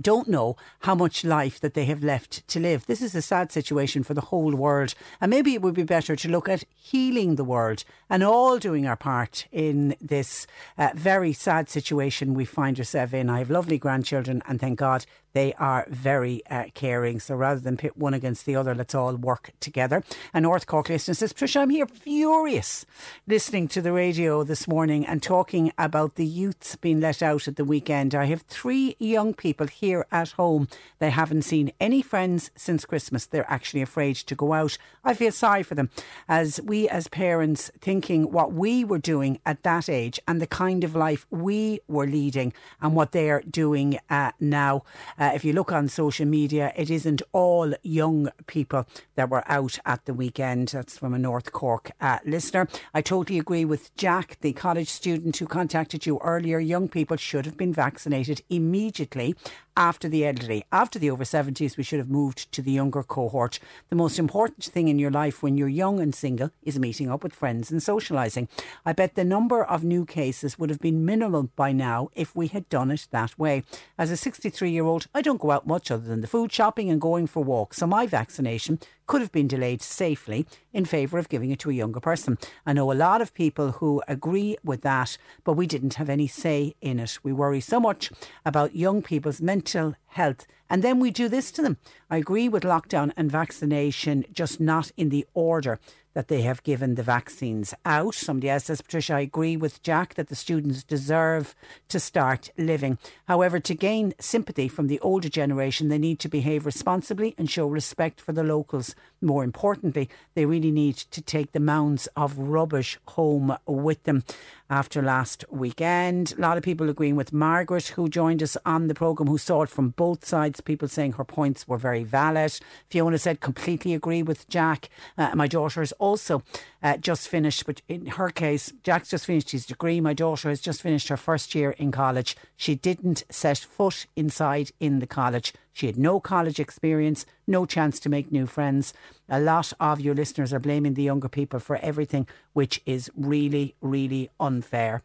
don't know how much life that they have left to live. This is a sad situation for the whole world. And maybe it would be better to look at healing the world and all doing our part in this uh, very sad situation we find ourselves in. I have lovely grandchildren and thank God they are very uh, caring. So rather than pit one against the other, let's all work together. And North Cork listener says, Patricia, I'm here furious listening to the radio this morning and talking about the youths being let out at the weekend. I have three young people here at home. They haven't seen any friends since Christmas. They're actually afraid to go out. I feel sorry for them as we as parents thinking what we were doing at that age and the kind of life we were leading and what they're doing uh, now. Uh, if you look on social media, it isn't all young people that were out at the weekend. That's from a North Cork uh, listener. I totally agree with Jack, the college student who contacted you earlier. Young people should have been vaccinated immediately after the elderly. After the over 70s, we should have moved to the younger cohort. The most important thing in your life when you're young and single is meeting up with friends and socialising. I bet the number of new cases would have been minimal by now if we had done it that way. As a 63 year old, I don't go out much other than the food shopping and going for walks, so my vaccination could have been delayed safely in favour of giving it to a younger person. I know a lot of people who agree with that, but we didn't have any say in it. We worry so much about young people's mental health, and then we do this to them. I agree with lockdown and vaccination, just not in the order that they have given the vaccines out. Somebody else says, Patricia, I agree with Jack that the students deserve to start living. However, to gain sympathy from the older generation, they need to behave responsibly and show respect for the locals. More importantly, they really need to take the mounds of rubbish home with them after last weekend. A lot of people agreeing with Margaret, who joined us on the programme, who saw it from both sides. People saying her points were very valid. Fiona said, completely agree with Jack. Uh, my daughter has also uh, just finished, but in her case, Jack's just finished his degree. My daughter has just finished her first year in college. She didn't set foot inside in the college. She had no college experience, no chance to make new friends. A lot of your listeners are blaming the younger people for everything, which is really, really unfair.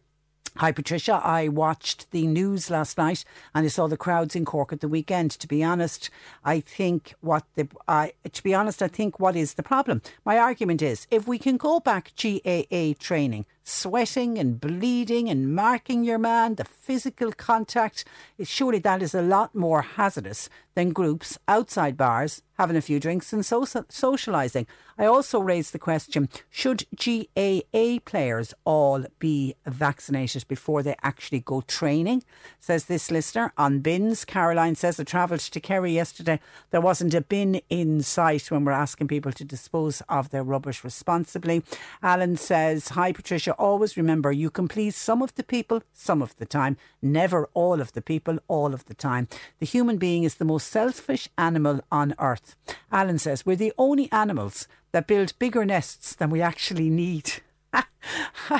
Hi, Patricia. I watched the news last night and I saw the crowds in Cork at the weekend. To be honest, I think what the, uh, to be honest, I think what is the problem? My argument is if we can go back GAA training, sweating and bleeding and marking your man, the physical contact, surely that is a lot more hazardous than groups outside bars having a few drinks and so- socialising. I also raised the question should GAA players all be vaccinated before they actually go training? Says this listener on bins. Caroline says I travelled to Kerry yesterday. There wasn't a bin in sight when we're asking people to dispose of their rubbish responsibly. Alan says, Hi Patricia, always remember you can please some of the people some of the time, never all of the people all of the time. The human being is the most selfish animal on earth. Alan says, We're the only animals that build bigger nests than we actually need.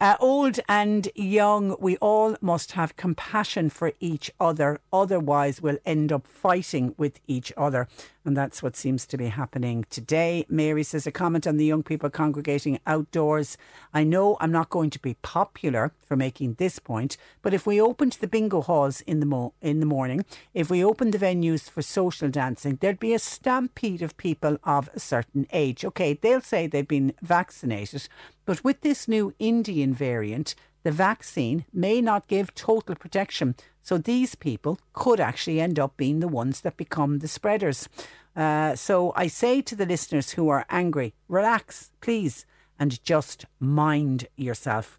uh, old and young, we all must have compassion for each other. Otherwise, we'll end up fighting with each other. And that's what seems to be happening today. Mary says a comment on the young people congregating outdoors. I know I'm not going to be popular for making this point, but if we opened the bingo halls in the mo- in the morning, if we opened the venues for social dancing, there'd be a stampede of people of a certain age. Okay, they'll say they've been vaccinated, but with this new Indian variant, the vaccine may not give total protection. So these people could actually end up being the ones that become the spreaders. Uh, so I say to the listeners who are angry, relax, please, and just mind yourself.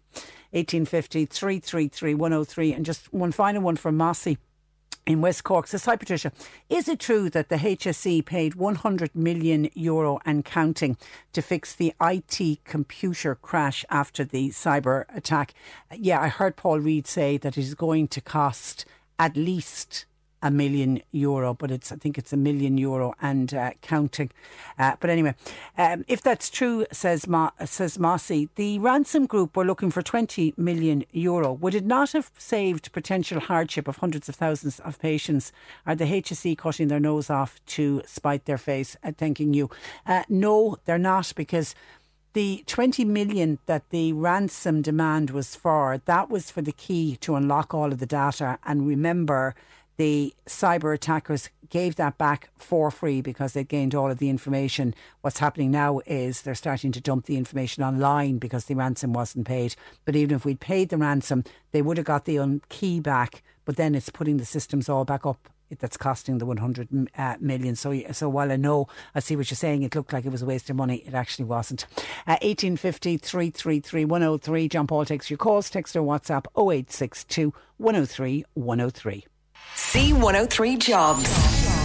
1850 333 103. And just one final one from Mossy in West Cork says, Hi Patricia, is it true that the HSE paid 100 million euro and counting to fix the IT computer crash after the cyber attack? Uh, yeah, I heard Paul Reid say that it is going to cost at least a million euro, but it's I think it's a million euro and uh, counting. Uh, but anyway, um, if that's true, says Ma, says Mossy, the ransom group were looking for twenty million euro. Would it not have saved potential hardship of hundreds of thousands of patients? Are the HSE cutting their nose off to spite their face at thanking you? Uh, no, they're not because the 20 million that the ransom demand was for, that was for the key to unlock all of the data. And remember, the cyber attackers gave that back for free because they gained all of the information. What's happening now is they're starting to dump the information online because the ransom wasn't paid. But even if we'd paid the ransom, they would have got the un- key back. But then it's putting the systems all back up that's costing the 100 uh, million. So, so while I know, I see what you're saying, it looked like it was a waste of money. It actually wasn't. Uh, 1850 333 103. John Paul takes your calls. Text or WhatsApp 0862 103 103. C103 Jobs.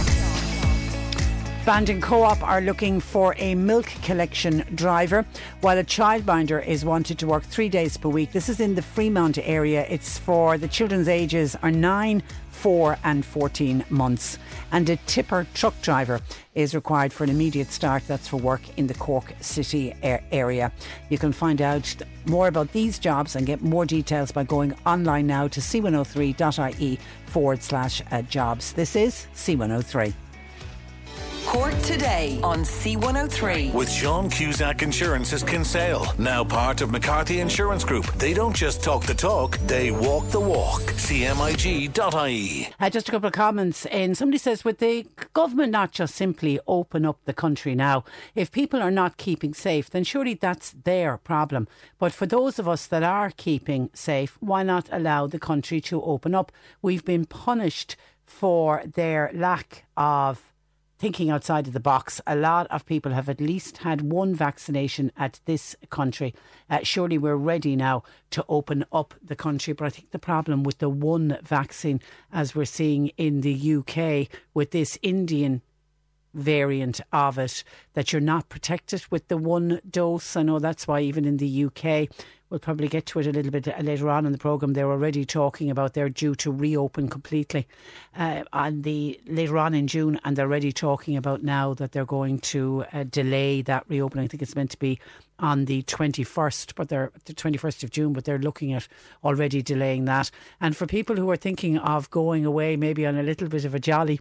Bandon Co-op are looking for a milk collection driver, while a childminder is wanted to work three days per week. This is in the Fremont area. It's for the children's ages are nine, four, and fourteen months. And a tipper truck driver is required for an immediate start. That's for work in the Cork City area. You can find out more about these jobs and get more details by going online now to c103.ie forward slash uh, jobs. This is C103. Cork today on C103. With Sean Cusack Insurance's Kinsale, now part of McCarthy Insurance Group. They don't just talk the talk, they walk the walk. CMIG.ie. Uh, just a couple of comments And Somebody says, would the government not just simply open up the country now? If people are not keeping safe, then surely that's their problem. But for those of us that are keeping safe, why not allow the country to open up? We've been punished for their lack of thinking outside of the box. A lot of people have at least had one vaccination at this country. Uh, surely we're ready now to open up the country. But I think the problem with the one vaccine, as we're seeing in the UK with this Indian variant of it that you're not protected with the one dose. I know that's why even in the UK We'll probably get to it a little bit later on in the programme. They're already talking about they're due to reopen completely uh, on the later on in June, and they're already talking about now that they're going to uh, delay that reopening. I think it's meant to be on the 21st, but they're the 21st of June, but they're looking at already delaying that. And for people who are thinking of going away, maybe on a little bit of a jolly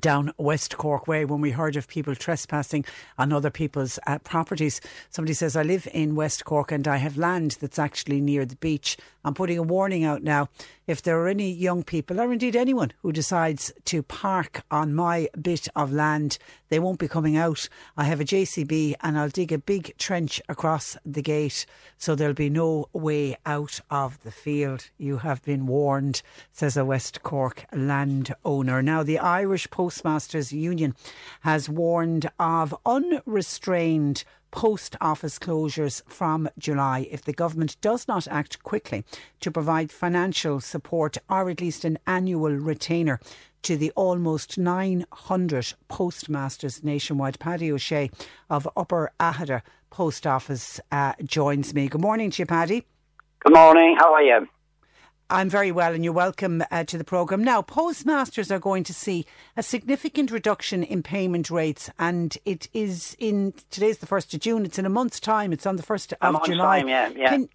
down West Cork Way when we heard of people trespassing on other people's uh, properties. Somebody says, I live in West Cork and I have land that's actually near the beach. I'm putting a warning out now if there are any young people, or indeed anyone, who decides to park on my bit of land, they won't be coming out. I have a JCB and I'll dig a big trench across the gate so there'll be no way out of the field. You have been warned, says a West Cork landowner. Now, the Irish Postmasters Union has warned of unrestrained post office closures from July if the government does not act quickly to provide financial support or at least an annual retainer to the almost 900 postmasters nationwide. Paddy O'Shea of Upper Aghada Post Office uh, joins me. Good morning to you, Paddy. Good morning. How are you? I'm very well, and you're welcome uh, to the programme. Now, postmasters are going to see a significant reduction in payment rates, and it is in today's the first of June. It's in a month's time. It's on the first of July. Time, yeah, yeah. Can,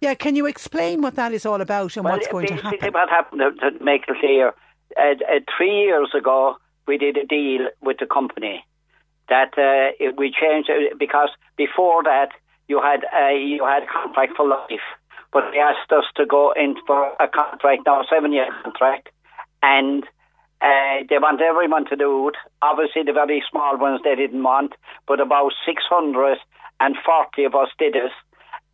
yeah, can you explain what that is all about and well, what's going to happen? What happened to, to make it clear? Uh, uh, three years ago, we did a deal with the company that uh, we changed because before that you had a you had contract for life but they asked us to go in for a contract now, a seven year contract, and uh, they want everyone to do it. Obviously, the very small ones they didn't want, but about 640 of us did it.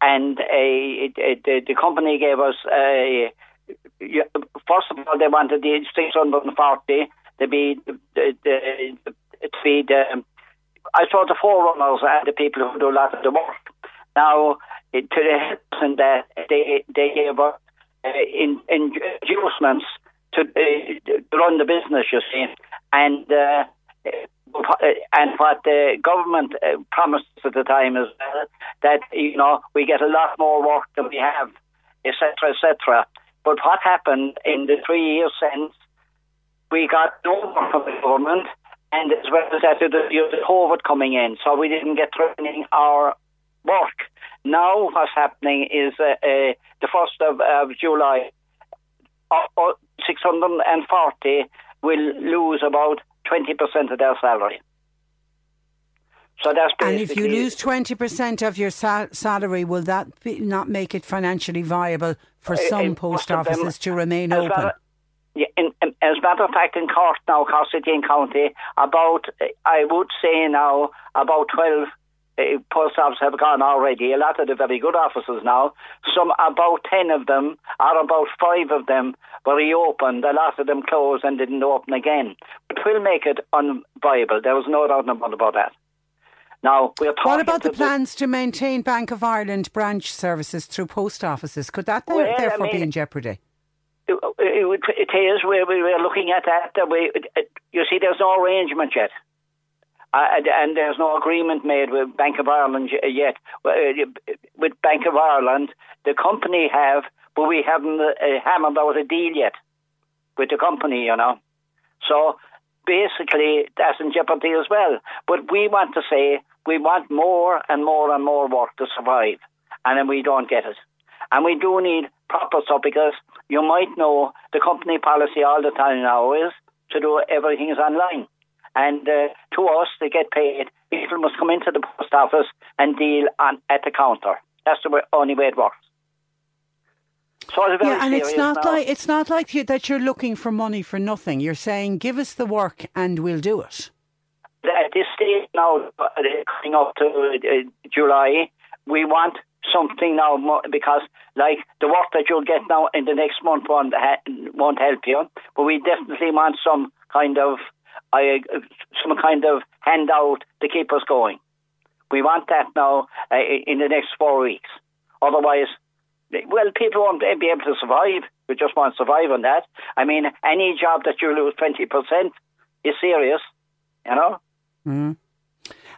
And uh, it, it, the, the company gave us, uh, first of all, they wanted the 640 to be the, the, to be the, I saw the forerunners and the people who do a lot of the work. Now, to the person that they they gave us uh, in, inducements to, uh, to run the business, you see, and uh, and what the government uh, promised at the time is that you know we get a lot more work than we have, etc., etc. But what happened in the three years since, we got no work from the government, and as well as that, the, the COVID coming in, so we didn't get training our work. Now, what's happening is uh, uh, the 1st of, of July, uh, uh 640 will lose about 20% of their salary. So that's and if you lose twenty percent of your sal- salary, will that be, not make it financially viable for some post offices to remain open? yeah, in, in, as a matter of fact, in Cork now, Cork City and County, about I would say now about twelve uh, post offices have gone already. A lot of the very good offices now. Some about ten of them, or about five of them, were reopened. A lot of them closed and didn't open again. But will make it unviable. There was no doubt about that. Now, we're talking. What about the plans to maintain Bank of Ireland branch services through post offices? Could that well, therefore I mean, be in jeopardy? It, it, it is. We, we were looking at that. We, it, you see, there's no arrangement yet. Uh, and there's no agreement made with Bank of Ireland yet. Uh, with Bank of Ireland, the company have, but we haven't uh, hammered out a deal yet with the company, you know. So basically that's in jeopardy as well. But we want to say we want more and more and more work to survive, and then we don't get it. And we do need proper stuff because you might know the company policy all the time now is to do everything is online. And uh, to us, they get paid. People must come into the post office and deal on at the counter. That's the only way it works. So it's yeah, and it's not now. like it's not like you, that you're looking for money for nothing. You're saying, "Give us the work, and we'll do it." At this stage now, uh, coming up to uh, July, we want something now because, like the work that you'll get now in the next month won't won't help you, but we definitely want some kind of uh, some kind of handout to keep us going. We want that now uh, in the next four weeks. Otherwise, well, people won't be able to survive. We just want to survive on that. I mean, any job that you lose 20% is serious, you know? Mm.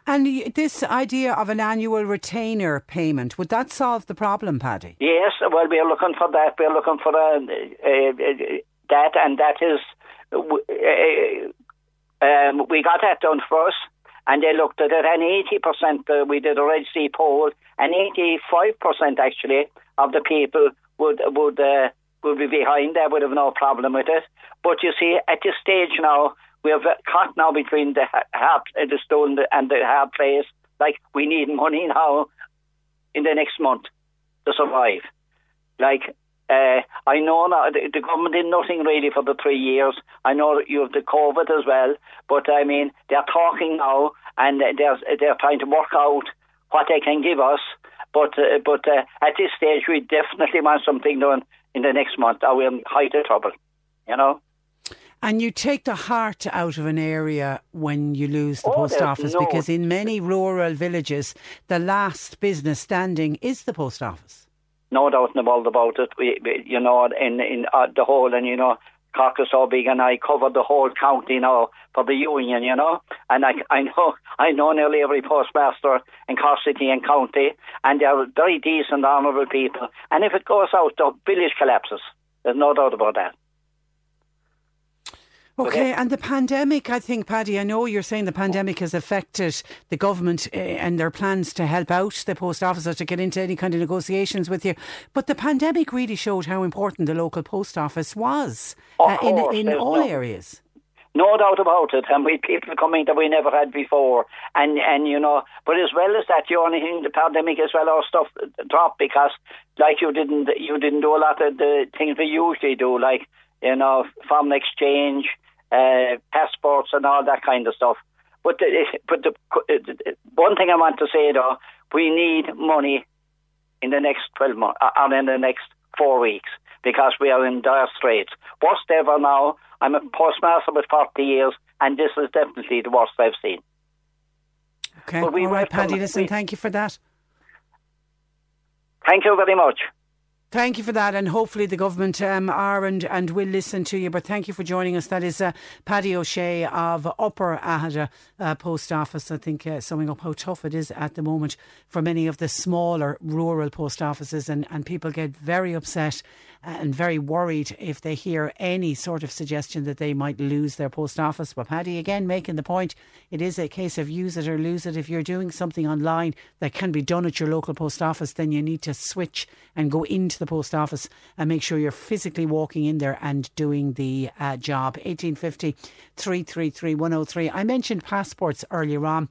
And this idea of an annual retainer payment, would that solve the problem, Paddy? Yes, well, we're looking for that. We're looking for uh, uh, that, and that is, uh, um, we got that done first, and they looked at it, and 80%, uh, we did a Red C poll, and 85% actually of the people would would uh, would be behind. They would have no problem with it. But you see, at this stage now, we have caught now between the hard, uh, the stone and the hard place. Like we need money now in the next month to survive. Like uh, I know now the, the, government did nothing really for the three years. I know you have the COVID as well, but I mean they're talking now and they're they're trying to work out what they can give us but uh, but uh, at this stage, we definitely want something done in the next month, or we're in height of trouble. You know. And you take the heart out of an area when you lose the oh, post office no. because in many rural villages, the last business standing is the post office. No doubt in the world about it. We, we, you know, in in uh, the whole, and you know, Cork is so big, and I covered the whole county now for the union, you know. And I, I know, I know nearly every postmaster in Cork City and County, and they're very decent, honourable people. And if it goes out, the village collapses. There's no doubt about that. Okay, and the pandemic, I think, Paddy, I know you're saying the pandemic has affected the government uh, and their plans to help out the post office or to get into any kind of negotiations with you. But the pandemic really showed how important the local post office was uh, course, in, in all no, areas. No doubt about it, and we people coming that we never had before, and and you know, but as well as that, you only think the pandemic as well, our stuff dropped because, like you didn't you didn't do a lot of the things we usually do, like you know, foreign exchange, uh, passports and all that kind of stuff. But the, but the, one thing I want to say though, we need money in the next twelve months uh, and in the next four weeks because we are in dire straits. Worst ever now. I'm a postmaster with forty years, and this is definitely the worst I've seen. Okay, all right, Paddy. Listen, thank you for that. Thank you very much. Thank you for that, and hopefully the government um, are and, and will listen to you. But thank you for joining us. That is uh, Paddy O'Shea of Upper Aghada uh, Post Office. I think uh, summing up how tough it is at the moment for many of the smaller rural post offices, and, and people get very upset and very worried if they hear any sort of suggestion that they might lose their post office. But Paddy, again, making the point, it is a case of use it or lose it. If you're doing something online that can be done at your local post office, then you need to switch and go into the post office and make sure you're physically walking in there and doing the uh, job. 1850 333 103. I mentioned passports earlier on.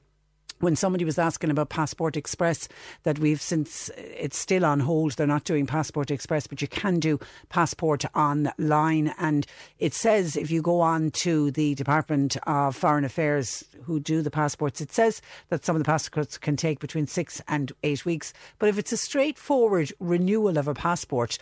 When somebody was asking about Passport Express, that we've since it's still on hold. They're not doing Passport Express, but you can do Passport online. And it says if you go on to the Department of Foreign Affairs who do the passports, it says that some of the passports can take between six and eight weeks. But if it's a straightforward renewal of a passport,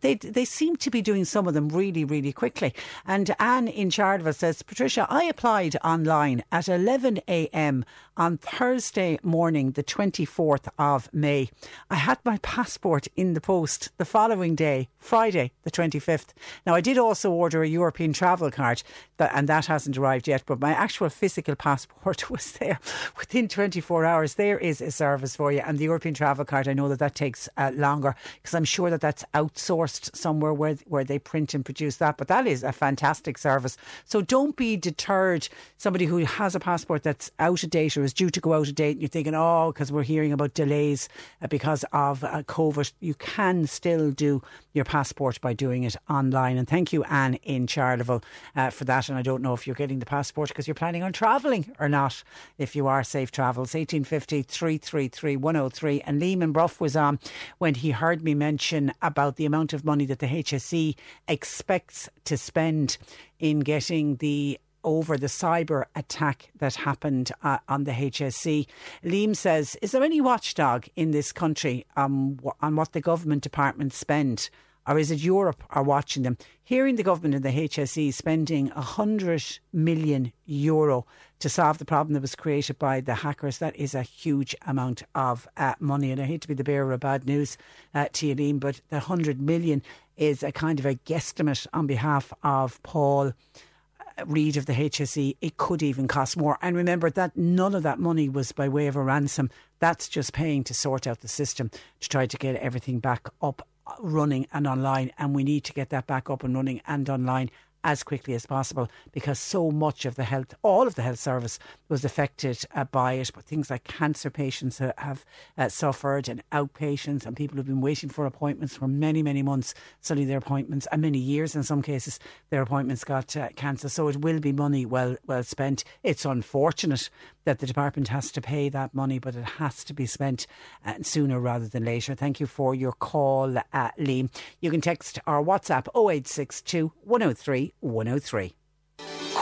they they seem to be doing some of them really really quickly. And Anne in Charleville says, Patricia, I applied online at 11 a.m. on Thursday morning, the 24th of May. I had my passport in the post the following day, Friday, the 25th. Now I did also order a European travel card, and that hasn't arrived yet. But my actual physical passport was there within 24 hours. There is a service for you, and the European travel card. I know that that takes uh, longer because I'm sure that that's out sourced somewhere where where they print and produce that. But that is a fantastic service. So don't be deterred. Somebody who has a passport that's out of date or is due to go out of date, and you're thinking, oh, because we're hearing about delays uh, because of uh, COVID. You can still do your passport by doing it online. And thank you, Anne in Charleville, uh, for that. And I don't know if you're getting the passport because you're planning on travelling or not. If you are, safe travels. 1850 333 103. And Liam in Bruff was on when he heard me mention about the amount of money that the HSE expects to spend in getting the over the cyber attack that happened uh, on the HSE. Liam says, Is there any watchdog in this country um, on what the government departments spend? Or is it Europe are watching them? Hearing the government and the HSE spending 100 million euro to solve the problem that was created by the hackers, that is a huge amount of uh, money. And I hate to be the bearer of bad news uh, to you, Liam, but the 100 million is a kind of a guesstimate on behalf of Paul. Uh, Reid of the HSE, it could even cost more. And remember that none of that money was by way of a ransom. That's just paying to sort out the system to try to get everything back up running and online, and we need to get that back up and running and online as quickly as possible because so much of the health, all of the health service was affected uh, by it. But things like cancer patients uh, have uh, suffered and outpatients and people who've been waiting for appointments for many, many months. Suddenly their appointments, and many years in some cases, their appointments got uh, cancelled. So it will be money well, well spent. It's unfortunate that the department has to pay that money, but it has to be spent uh, sooner rather than later. Thank you for your call, uh, Liam. You can text our WhatsApp 0862 103 103.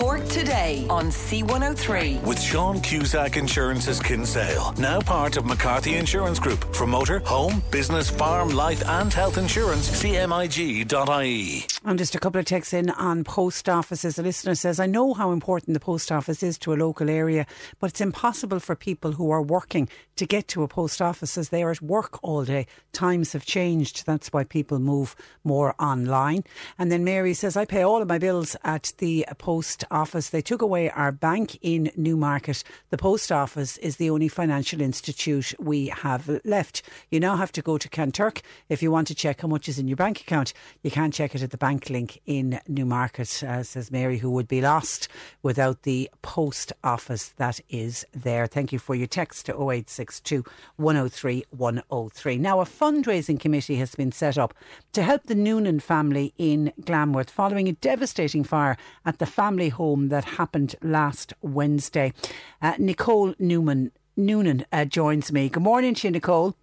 Cork today on C103. With Sean Cusack Insurance's Kinsale, now part of McCarthy Insurance Group. For motor, home, business, farm, life, and health insurance, cmig.ie. And just a couple of texts in on post offices. A listener says, I know how important the post office is to a local area, but it's impossible for people who are working to get to a post office as they are at work all day. Times have changed. That's why people move more online. And then Mary says, I pay all of my bills at the post office. They took away our bank in Newmarket. The post office is the only financial institute we have left. You now have to go to Kanturk if you want to check how much is in your bank account. You can't check it at the bank link in Newmarket, uh, says Mary, who would be lost without the post office that is there. Thank you for your text to 0862 103 103. Now, a fundraising committee has been set up to help the Noonan family in Glanworth following a devastating fire at the family home that happened last Wednesday. Uh, Nicole Newman Noonan uh, joins me. Good morning to you, Nicole.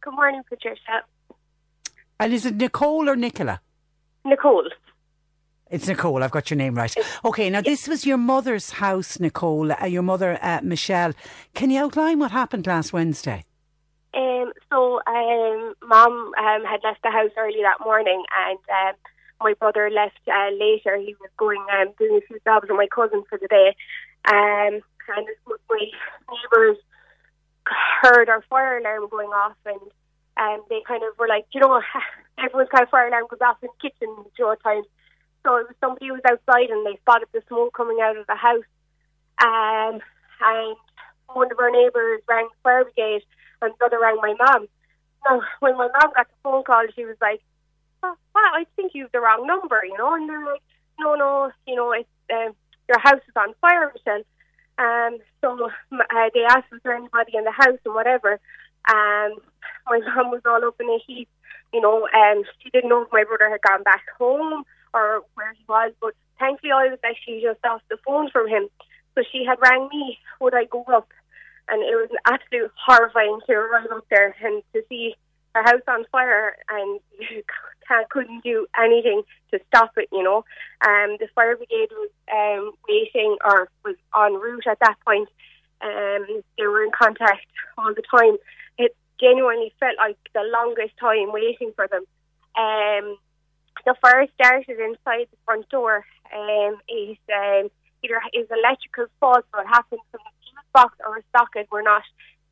Good morning, Patricia. And is it Nicole or Nicola? Nicole. It's Nicole. I've got your name right. Okay, now this was your mother's house, Nicole. Uh, your mother, uh, Michelle. Can you outline what happened last Wednesday? Um, so, um, Mom um, had left the house early that morning, and um, my brother left uh, later. He was going um, doing a few jobs with my cousin for the day, um, and my neighbours heard our fire alarm going off, and um, they kind of were like, you know, everyone's kind of fire alarm goes off in the kitchen two times. So it was somebody who was outside, and they spotted the smoke coming out of the house, um, and one of our neighbours rang the fire brigade, and the other rang my mum. Now, when my mum got the phone call, she was like, well, I think you have the wrong number, you know. And they're like, no, no, you know, it's, uh, your house is on fire, Michelle. Um, so uh, they asked was there anybody in the house and whatever. Um, my mum was all up in a heap, you know, and um, she didn't know if my brother had gone back home or where he was. But thankfully, I was actually just off the phone from him. So she had rang me, would I go up? and it was an absolute horrifying to arrive up there and to see a house on fire and you can't, couldn't do anything to stop it, you know. Um, the fire brigade was um, waiting or was en route at that point. Um, they were in contact all the time. It genuinely felt like the longest time waiting for them. Um, the fire started inside the front door. Um, it um, either is electrical fault or it happened from the fuse box or a socket. We're not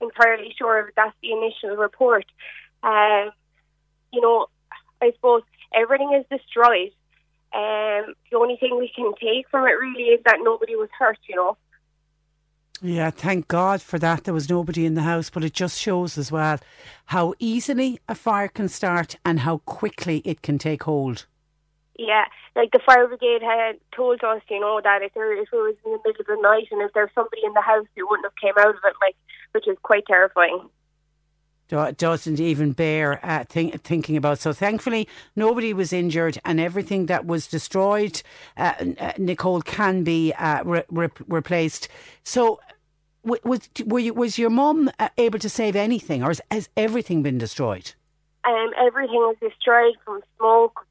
entirely sure. That's the initial report. Um, you know, I suppose everything is destroyed. Um, the only thing we can take from it really is that nobody was hurt. You know. Yeah, thank God for that. There was nobody in the house, but it just shows as well how easily a fire can start and how quickly it can take hold. Yeah, like the fire brigade had told us, you know, that if there if it was in the middle of the night and if there's somebody in the house, you wouldn't have came out of it, like, which is quite terrifying doesn't even bear uh, think, thinking about. So thankfully, nobody was injured, and everything that was destroyed, uh, uh, Nicole, can be uh, re- re- replaced. So. Was were you, was your mum uh, able to save anything, or has, has everything been destroyed? Um, everything was destroyed from smoke,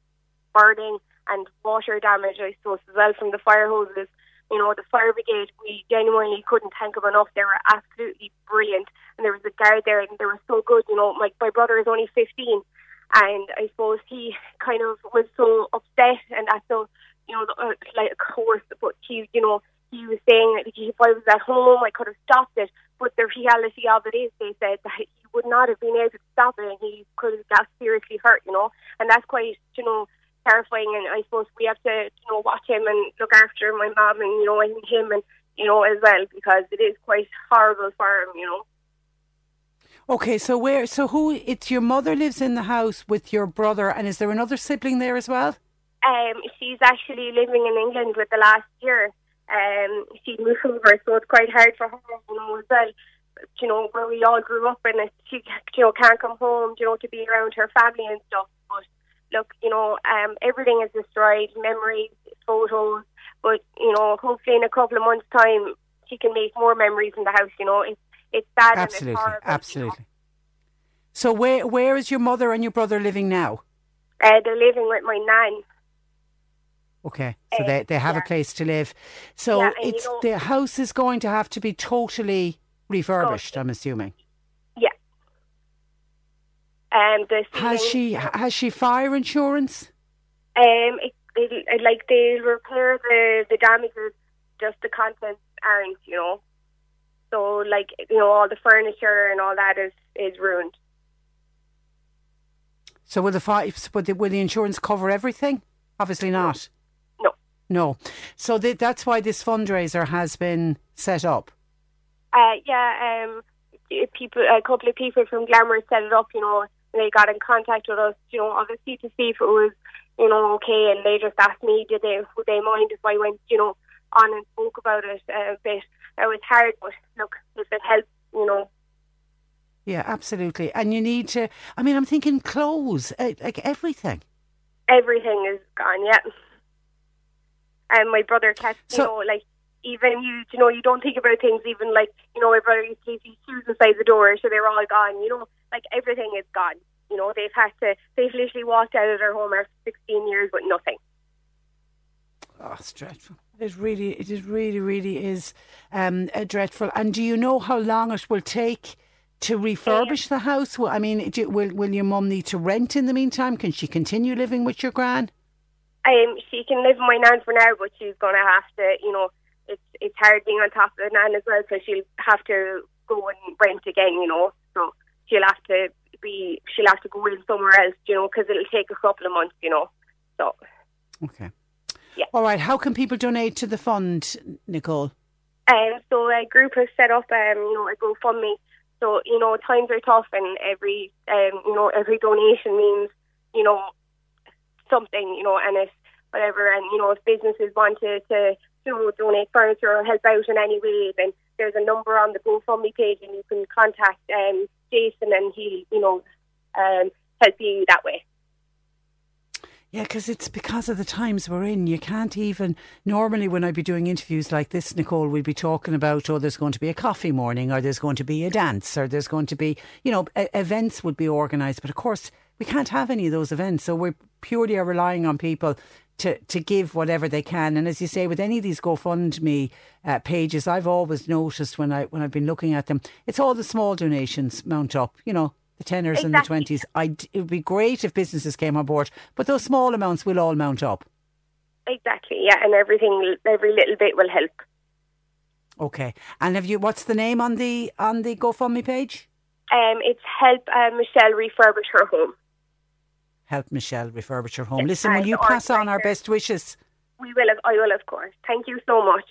burning, and water damage. I suppose as well from the fire hoses you know, the fire brigade, we genuinely couldn't thank them enough. They were absolutely brilliant. And there was a guard there and they were so good. You know, my, my brother is only 15 and I suppose he kind of was so upset and that's so, you know, uh, like, of course, but he, you know, he was saying that if I was at home, I could have stopped it. But the reality of it is, they said that he would not have been able to stop it and he could have got seriously hurt, you know. And that's quite, you know, terrifying. And I suppose we have to, you know, watch him and look after my mom and you know and him and you know as well because it is quite horrible for him, you know. Okay, so where? So who? It's your mother lives in the house with your brother, and is there another sibling there as well? Um, she's actually living in England with the last year. Um, she moved over, so it's quite hard for her, you know, as well. You know, where we all grew up, and she, you know, can't come home, you know, to be around her family and stuff look, you know, um, everything is destroyed, memories, photos, but, you know, hopefully in a couple of months' time, she can make more memories in the house, you know. It's, it's sad absolutely, and it's horrible, Absolutely. You know? So where where is your mother and your brother living now? Uh, they're living with my nan. Okay, so uh, they, they have yeah. a place to live. So yeah, it's you know, the house is going to have to be totally refurbished. I'm assuming. Um, the has she has she fire insurance? Um, it, it, it, like they repair the the damages, just the contents aren't, you know. So like you know, all the furniture and all that is is ruined. So will the fire? The, will the insurance cover everything? Obviously not. No. No. So that's why this fundraiser has been set up. Uh, yeah. Um, people, a couple of people from Glanworth set it up. You know, they got in contact with us, you know, obviously to see if it was, you know, okay. And they just asked me, did they, would they mind if I went, you know, on and spoke about it a bit. It was hard, but look, if it helps, you know. Yeah, absolutely. And you need to, I mean, I'm thinking clothes, eh, like everything. Everything is gone, yeah. And my brother kept, you know, like, even you, you know, you don't think about things even like, you know, my brother used to leave his shoes inside the door, so they're all gone, you know like everything is gone. You know, they've had to, they've literally walked out of their home after 16 years with nothing. Oh, it's dreadful. It really, it is really, really is um, dreadful. And do you know how long it will take to refurbish the house? Well, I mean, do, will will your mum need to rent in the meantime? Can she continue living with your gran? Um, she can live with my nan for now, but she's going to have to, you know, it's it's hard being on top of the nan as well, so she'll have to go and rent again, you know. So she'll have to be she'll have to go in somewhere else, you know, because it'll take a couple of months, you know. So. Okay. Yeah. All right. How can people donate to the fund, Nicole? Um, so a group has set up, um, you know, a GoFundMe. So you know, times are tough, and every, um, you know, every donation means, you know, something, you know, and it's whatever. And you know, if businesses want to, to donate furniture or help out in any way, then there's a number on the GoFundMe page, and you can contact um, Jason, and he, you know, um, help you that way. Yeah, because it's because of the times we're in. You can't even. Normally, when I'd be doing interviews like this, Nicole, we'd be talking about, oh, there's going to be a coffee morning, or there's going to be a dance, or there's going to be, you know, events would be organised. But of course, we can't have any of those events. So we're purely are relying on people to, to give whatever they can. And as you say, with any of these GoFundMe uh, pages, I've always noticed when I when I've been looking at them, it's all the small donations mount up. You know, the tenors Exactly. and the twenties. I'd, it would be great if businesses came on board, but those small amounts will all mount up. Exactly, yeah, and everything, every little bit will help. Okay. And have you? What's the name on the on the GoFundMe page? Um, it's help uh, Michelle refurbish her home. Help Michelle refurbish her home. Yes, Listen, will you pass on our best wishes? We will, I will, of course. Thank you so much.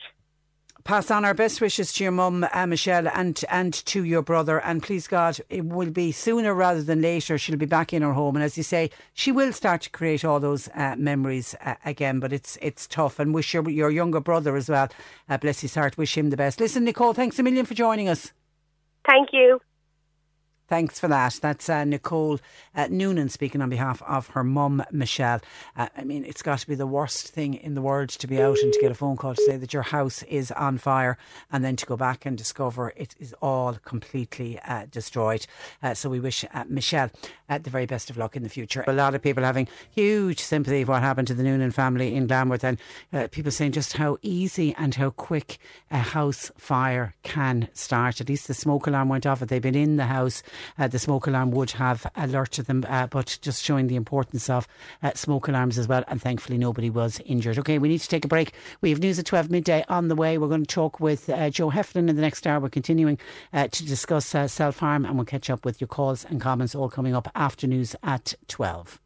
pass on our best wishes to your mum, uh, Michelle, and and to your brother. And please God, it will be sooner rather than later. She'll be back in her home, and as you say, she will start to create all those uh, memories uh, again. But it's it's tough, and wish your your younger brother as well. Uh, bless his heart. Wish him the best. Listen, Nicole, thanks a million for joining us. Thank you. Thanks for that. That's uh, Nicole uh, Noonan speaking on behalf of her mum, Michelle. Uh, I mean, it's got to be the worst thing in the world to be out and to get a phone call to say that your house is on fire and then to go back and discover it is all completely uh, destroyed. Uh, so we wish uh, Michelle the very best of luck in the future. A lot of people having huge sympathy for what happened to the Noonan family in Glanworth and people saying just how easy and how quick a house fire can start. At least the smoke alarm went off. If they'd been in the house, uh, the smoke alarm would have alerted them, uh, but just showing the importance of uh, smoke alarms as well. And thankfully, nobody was injured. Okay, we need to take a break. We have news at 12 midday on the way. We're going to talk with uh, Joe Heflin in the next hour. We're continuing uh, to discuss uh, self harm, and we'll catch up with your calls and comments all coming up after news at 12.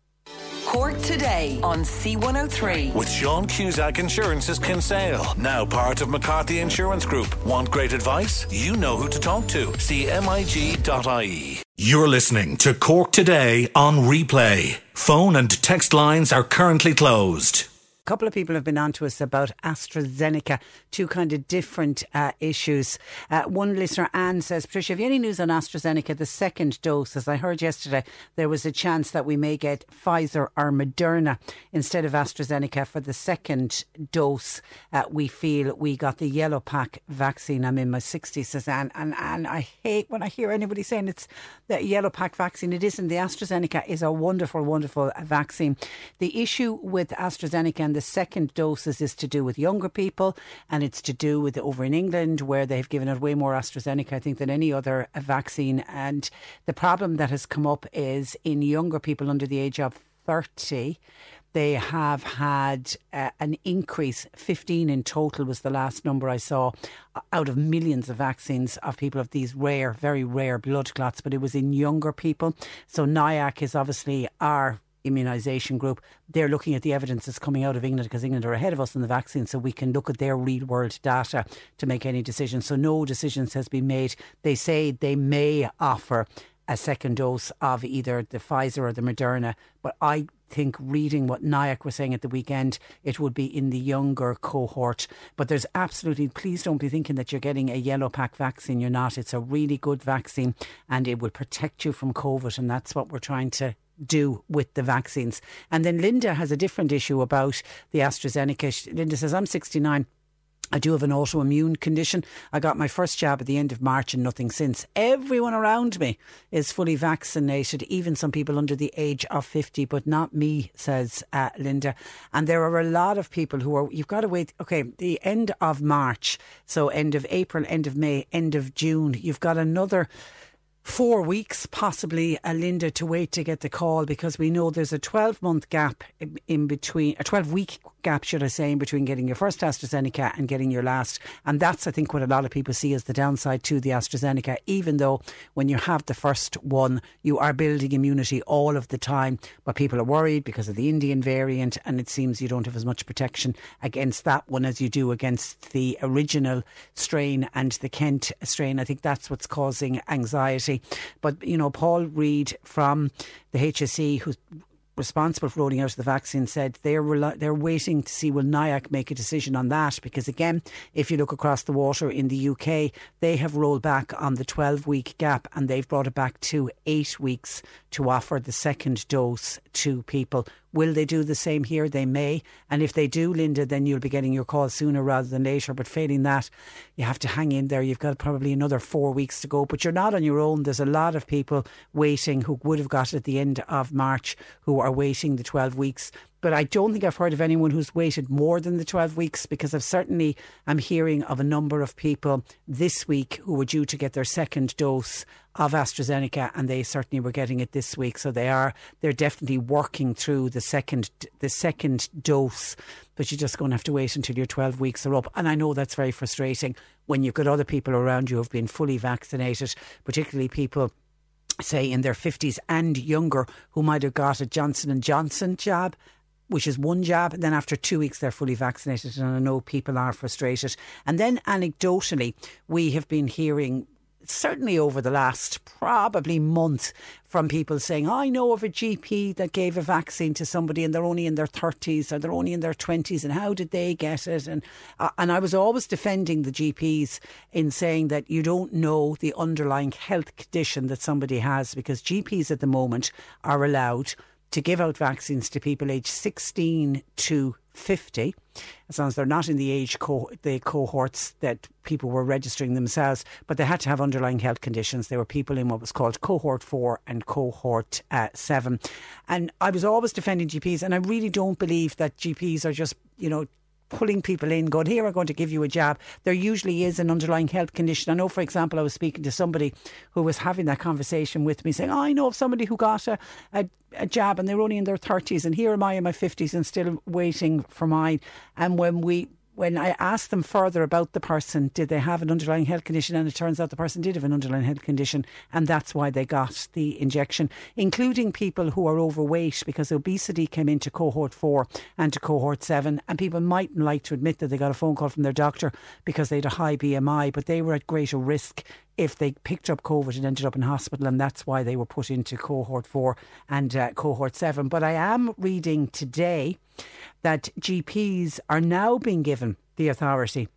Cork today on C103. With Sean Cusack Insurance's Kinsale, now part of McCarthy Insurance Group. Want great advice? You know who to talk to. CMIG.ie. You're listening to Cork Today on replay. Phone and text lines are currently closed. A couple of people have been on to us about AstraZeneca, two kind of different uh, issues. Uh, one listener, Anne, says, Patricia, have you any news on AstraZeneca, the second dose? As I heard yesterday, there was a chance that we may get Pfizer or Moderna instead of AstraZeneca for the second dose. Uh, we feel we got the yellow pack vaccine. I'm in my 60s, says Anne, and, and I hate when I hear anybody saying it's the yellow pack vaccine. It isn't. The AstraZeneca is a wonderful, wonderful vaccine. The issue with AstraZeneca and the second doses is to do with younger people, and it's to do with over in England where they've given out way more AstraZeneca, I think, than any other uh, vaccine. And the problem that has come up is in younger people under the age of 30 they have had uh, an increase 15 in total was the last number i saw uh, out of millions of vaccines of people of these rare very rare blood clots but it was in younger people so NIAC is obviously our immunisation group they're looking at the evidence that's coming out of England because England are ahead of us in the vaccine so we can look at their real world data to make any decisions so no decisions has been made they say they may offer a second dose of either the Pfizer or the Moderna. But I think reading what NIAC was saying at the weekend, it would be in the younger cohort. But there's absolutely, please don't be thinking that you're getting a yellow pack vaccine. You're not. It's a really good vaccine and it will protect you from COVID. And that's what we're trying to do with the vaccines. And then Linda has a different issue about the AstraZeneca. Linda says, I'm 69. I do have an autoimmune condition. I got my first jab at the end of March and nothing since. Everyone around me is fully vaccinated, even some people under the age of 50, but not me, says uh, Linda. And there are a lot of people who are, you've got to wait, okay, the end of March, so end of April, end of May, end of June, you've got another four weeks, possibly, uh, Linda, to wait to get the call because we know there's a 12 month gap in, in between, a 12 week gap, should I say, in between getting your first AstraZeneca and getting your last. And that's, I think, what a lot of people see as the downside to the AstraZeneca, even though when you have the first one, you are building immunity all of the time. But people are worried because of the Indian variant, and it seems you don't have as much protection against that one as you do against the original strain and the Kent strain. I think that's what's causing anxiety. But, you know, Paul Reid from the HSE, who's responsible for rolling out the vaccine said they're rel- they're waiting to see will NIAC make a decision on that. Because again if you look across the water in the UK they have rolled back on the 12 week gap and they've brought it back to 8 weeks to offer the second dose to people. Will they do the same here? They may. And if they do, Linda, then you'll be getting your call sooner rather than later. But failing that, you have to hang in there. You've got probably another four weeks to go. But you're not on your own. There's a lot of people waiting who would have got it at the end of March who are waiting the 12 weeks but I don't think I've heard of anyone who's waited more than the 12 weeks because I've certainly am hearing of a number of people this week who were due to get their second dose of AstraZeneca and they certainly were getting it this week. So they are they're definitely working through the second the second dose but you're just going to have to wait until your 12 weeks are up. And I know that's very frustrating when you've got other people around you who've been fully vaccinated particularly people say in their 50s and younger who might have got a Johnson and Johnson jab which is one jab. And then after two weeks, they're fully vaccinated. And I know people are frustrated. And then anecdotally, we have been hearing certainly over the last probably month from people saying, I know of a GP that gave a vaccine to somebody and they're only in their 30s or they're only in their 20s and how did they get it? And, uh, and I was always defending the GPs in saying that you don't know the underlying health condition that somebody has because GPs at the moment are allowed to give out vaccines to people aged 16 to 50, as long as they're not in the age co- the cohorts that people were registering themselves, but they had to have underlying health conditions. There were people in what was called cohort four and cohort uh, seven, and I was always defending GPs, and I really don't believe that GPs are just you know pulling people in, going, here, I'm going to give you a jab. There usually is an underlying health condition. I know, for example, I was speaking to somebody who was having that conversation with me saying, oh, I know of somebody who got a, a, a jab and they're only in their 30s and here am I in my 50s and still waiting for mine. And when we when I asked them further about the person, did they have an underlying health condition? And it turns out the person did have an underlying health condition, and that's why they got the injection, including people who are overweight, because obesity came into cohort four and to cohort seven. And people mightn't like to admit that they got a phone call from their doctor because they had a high BMI, but they were at greater risk if they picked up COVID and ended up in hospital, and that's why they were put into cohort four and uh, cohort seven. But I am reading today that GPs are now being given the authority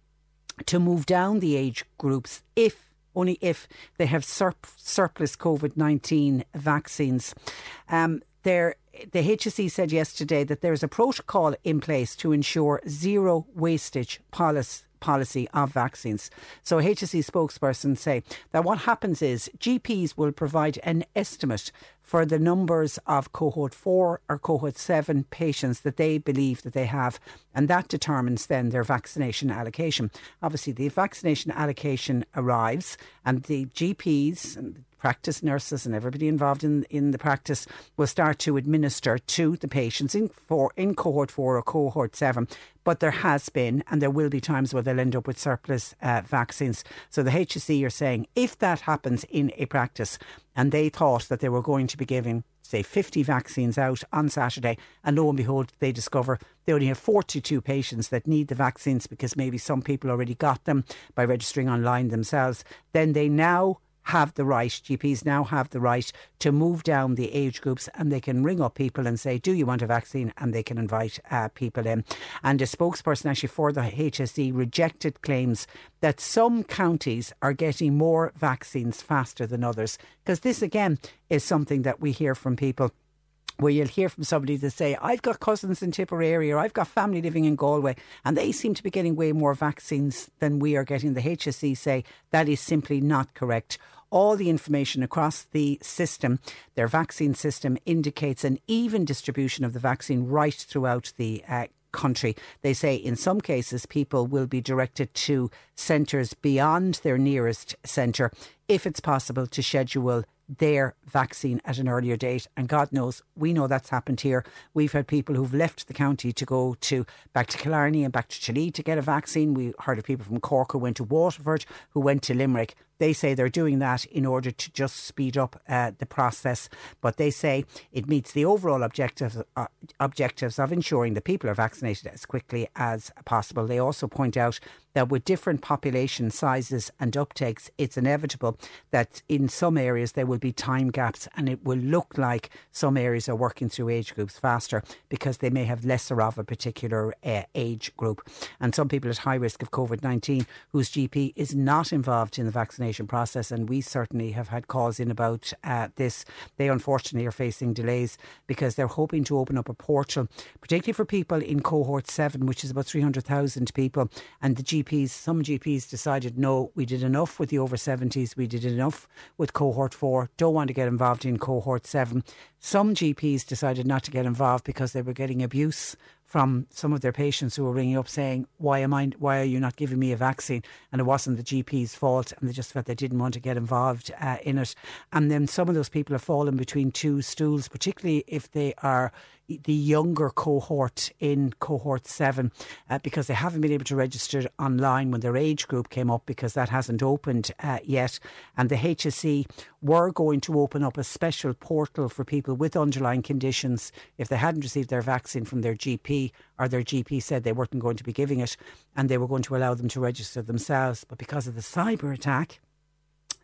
to move down the age groups if only if they have surplus COVID 19 vaccines. Um, there, the HSE said yesterday that there is a protocol in place to ensure zero wastage policy policy of vaccines. So HSE spokesperson say that what happens is GPs will provide an estimate for the numbers of cohort 4 or cohort 7 patients that they believe that they have and that determines then their vaccination allocation. Obviously the vaccination allocation arrives and the GPs and practice nurses and everybody involved in, in the practice will start to administer to the patients in for in cohort four or cohort seven. But there has been and there will be times where they'll end up with surplus uh, vaccines. So the HSE are saying if that happens in a practice and they thought that they were going to be giving say 50 vaccines out on Saturday and lo and behold they discover they only have 42 patients that need the vaccines because maybe some people already got them by registering online themselves then they now have the right, GPs now have the right to move down the age groups and they can ring up people and say, Do you want a vaccine? And they can invite uh, people in. And a spokesperson actually for the HSE rejected claims that some counties are getting more vaccines faster than others. Because this, again, is something that we hear from people where you'll hear from somebody to say, I've got cousins in Tipperary or I've got family living in Galway, and they seem to be getting way more vaccines than we are getting. The HSE say that is simply not correct. All the information across the system, their vaccine system, indicates an even distribution of the vaccine right throughout the uh, country. They say in some cases people will be directed to centres beyond their nearest centre if it's possible to schedule their vaccine at an earlier date. And God knows, we know that's happened here. We've had people who've left the county to go to back to Killarney and back to Tralee to get a vaccine. We heard of people from Cork who went to Waterford, who went to Limerick. They say they're doing that in order to just speed up uh, the process. But they say it meets the overall objectives, uh, objectives of ensuring that people are vaccinated as quickly as possible. They also point out that with different population sizes and uptakes, it's inevitable that in some areas there will be time gaps and it will look like some areas are working through age groups faster because they may have lesser of a particular uh, age group. And some people at high risk of COVID 19 whose GP is not involved in the vaccination vaccination process, and we certainly have had calls in about uh, this. They unfortunately are facing delays because they're hoping to open up a portal, particularly for people in cohort seven, which is about 300,000 people. And the GPs, some GPs decided, no, we did enough with the over 70s, we did enough with cohort four, don't want to get involved in cohort seven. Some GPs decided not to get involved because they were getting abuse from some of their patients who were ringing up saying, "Why am I? Why are you not giving me a vaccine?" And it wasn't the GP's fault, and they just felt they didn't want to get involved uh, in it. And then some of those people have fallen between two stools, particularly if they are the younger cohort in cohort seven, uh, because they haven't been able to register online when their age group came up because that hasn't opened uh, yet. And the HSE were going to open up a special portal for people with underlying conditions if they hadn't received their vaccine from their GP or their GP said they weren't going to be giving it and they were going to allow them to register themselves. But because of the cyber attack,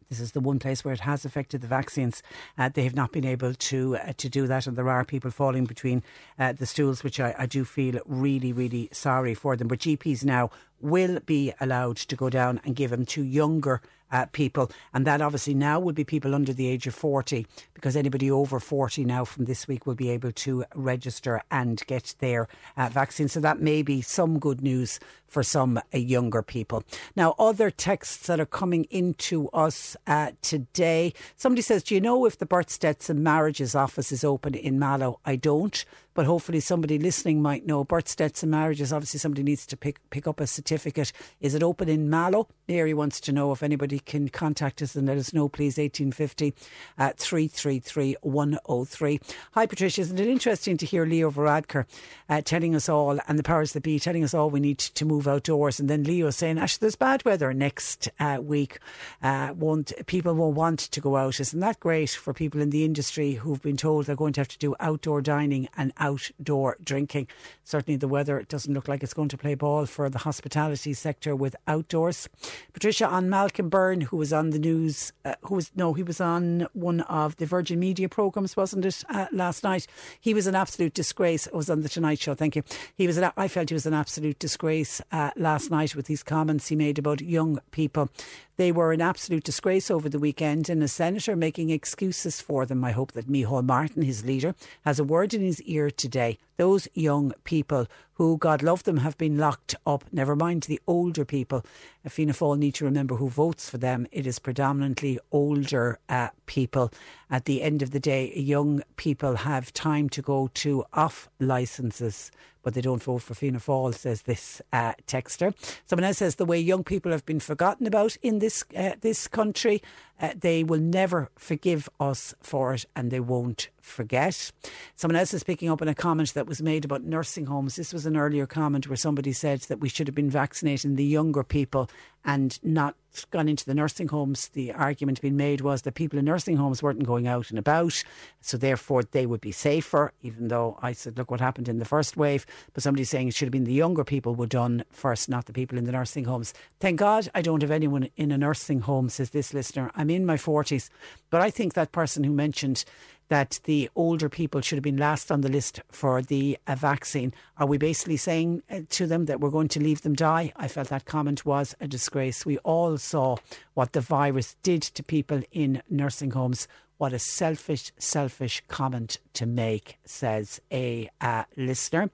this is the one place where it has affected the vaccines. Uh, they have not been able to uh, to do that, and there are people falling between uh, the stools, which I, I do feel really, really sorry for them. But GPs now will be allowed to go down and give them to younger uh, people. And that obviously now will be people under the age of 40 because anybody over 40 now from this week will be able to register and get their uh, vaccine. So that may be some good news for some uh, younger people. Now, other texts that are coming into us uh, today. Somebody says, Do you know if the births, deaths, and marriages office is open in Mallow? I don't but hopefully somebody listening might know. Births, deaths, and marriages. Obviously, somebody needs to pick pick up a certificate. Is it open in Mallow? Mary wants to know if anybody can contact us and let us know, please. 1850 uh, 333 103. Hi, Patricia. Isn't it interesting to hear Leo Varadkar uh, telling us all, and the powers that be telling us all we need to move outdoors, and then Leo saying, Ash, there's bad weather next uh, week. Uh, won't people won't want to go out? Isn't that great for people in the industry who've been told they're going to have to do outdoor dining and outdoor drinking. Certainly, the weather doesn't look like it's going to play ball for the hospitality sector with outdoors. Patricia on Malcolm Byrne, who was on the news, uh, who was no, he was on one of the Virgin Media programs, wasn't it, uh, last night? He was an absolute disgrace. It was on the Tonight Show. Thank you. He was. An, I felt he was an absolute disgrace uh, last night with these comments he made about young people. They were an absolute disgrace over the weekend, and a senator making excuses for them. I hope that Micheál Martin, his leader, has a word in his ear today. Those young people who, God love them, have been locked up, never mind the older people. Fianna Fáil need to remember who votes for them. It is predominantly older uh, people. At the end of the day, young people have time to go to off licences but they don't vote for Fianna Fáil, says this uh, texter. Someone else says the way young people have been forgotten about in this uh, this country, uh, they will never forgive us for it, and they won't forget. Someone else is picking up on a comment that was made about nursing homes. This was an earlier comment where somebody said that we should have been vaccinating the younger people and not gone into the nursing homes. The argument being made was that people in nursing homes weren't going out and about, so therefore they would be safer, even though I said, look what happened in the first wave. But somebody's saying it should have been the younger people were done first, not the people in the nursing homes. Thank God I don't have anyone in a nursing home, says this listener. I'm in my 40s, but I think that person who mentioned that the older people should have been last on the list for the uh, vaccine. Are we basically saying uh, to them that we're going to leave them die? I felt that comment was a disgrace. We all saw what the virus did to people in nursing homes. What a selfish, selfish comment to make, says a uh, listener.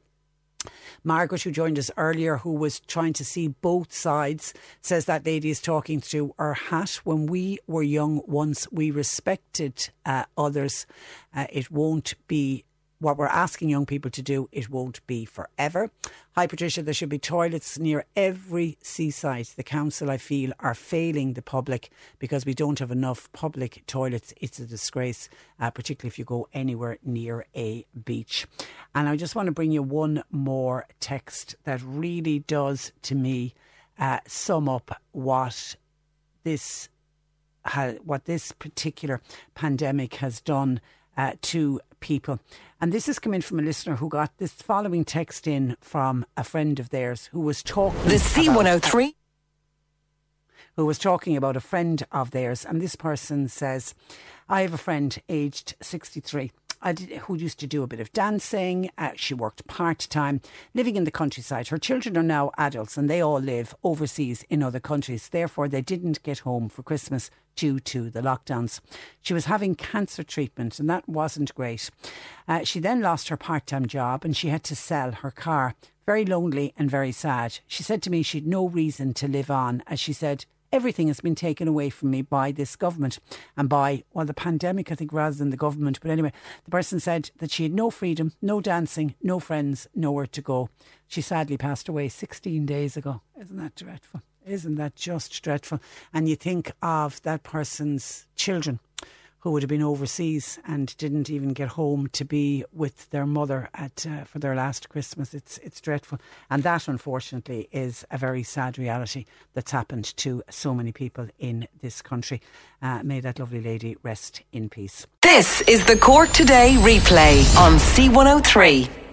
Margaret, who joined us earlier, who was trying to see both sides, says that lady is talking through her hat. When we were young, once we respected uh, others, uh, it won't be what we're asking young people to do, it won't be forever. Hi, Patricia. There should be toilets near every seaside. The council, I feel, are failing the public because we don't have enough public toilets. It's a disgrace, uh, particularly if you go anywhere near a beach. And I just want to bring you one more text that really does, to me, uh, sum up what this what this particular pandemic has done uh, to people. And this is coming from a listener who got this following text in from a friend of theirs who was talking. The C103. Who was talking about a friend of theirs. And this person says, I have a friend aged 63 who used to do a bit of dancing. Uh, she worked part time, living in the countryside. Her children are now adults and they all live overseas in other countries. Therefore, they didn't get home for Christmas due to the lockdowns. She was having cancer treatment and that wasn't great. Uh, she then lost her part time job and she had to sell her car. Very lonely and very sad. She said to me she'd no reason to live on, as she said, everything has been taken away from me by this government and by, well, the pandemic, I think, rather than the government. But anyway, the person said that she had no freedom, no dancing, no friends, nowhere to go. She sadly passed away 16 days ago. Isn't that dreadful? Isn't that just dreadful? And you think of that person's children who would have been overseas and didn't even get home to be with their mother at uh, for their last Christmas. It's it's dreadful, and that unfortunately is a very sad reality that's happened to so many people in this country. Uh, may that lovely lady rest in peace. This is the Cork Today replay on C103.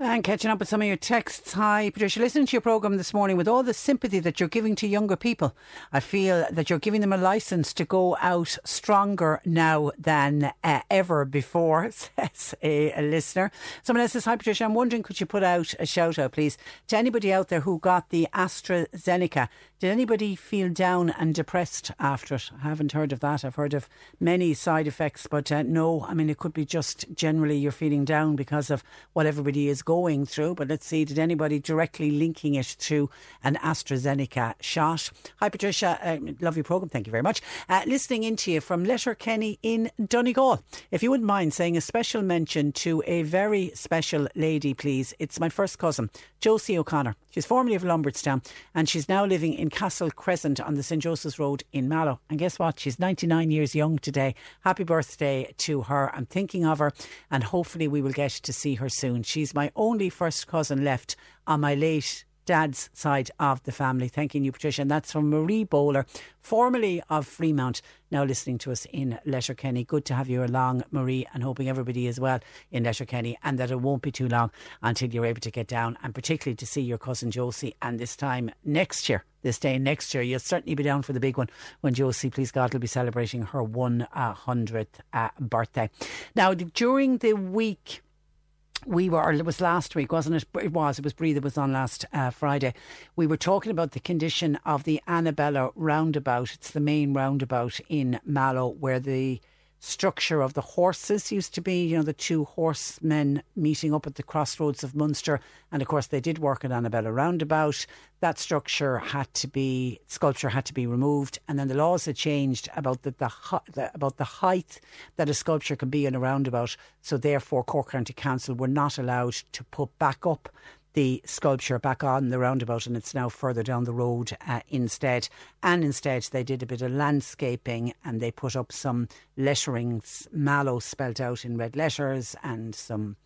And catching up with some of your texts. Hi, Patricia. Listening to your programme this morning with all the sympathy that you're giving to younger people, I feel that you're giving them a licence to go out stronger now than uh, ever before, says a, a, listener. Someone else says, Hi, Patricia. I'm wondering, could you put out a shout out, please, to anybody out there who got the AstraZeneca? Did anybody feel down and depressed after it? I haven't heard of that. I've heard of many side effects, but uh, no, I mean, it could be just generally you're feeling down because of what everybody is going through. But let's see, did anybody directly linking it to an AstraZeneca shot? Hi, Patricia. Uh, love your programme. Thank you very much. Uh, listening into you from Letterkenny in Donegal. If you wouldn't mind saying a special mention to a very special lady, please. It's my first cousin, Josie O'Connor. She's formerly of Lombardstown and she's now living in Castle Crescent on the St Joseph's Road in Mallow. And guess what? She's 99 years young today. Happy birthday to her. I'm thinking of her and hopefully we will get to see her soon. She's my only first cousin left on my late dad's side of the family. Thanking you, Patricia. And that's from Marie Bowler, formerly of Freemount, now listening to us in Letterkenny. Good to have you along, Marie, and hoping everybody is well in Letterkenny and that it won't be too long until you're able to get down and particularly to see your cousin Josie. And this time next year, this day next year, you'll certainly be down for the big one when Josie, please God, will be celebrating her 100th uh, birthday. Now, during the week, we were, it was last week, wasn't it? It was, it was Brie that was on last uh, Friday. We were talking about the condition of the Annabella roundabout. It's the main roundabout in Mallow where the structure of the horses used to be, you know, the two horsemen meeting up at the crossroads of Munster. And of course, they did work at Annabella Roundabout. That structure had to be, sculpture had to be removed. And then the laws had changed about the, the, the about the height that a sculpture can be in a roundabout. So therefore, Cork County Council were not allowed to put back up the sculpture back on the roundabout and it's now further down the road uh, instead. And instead, they did a bit of landscaping and they put up some letterings, Mallow spelt out in red letters, and some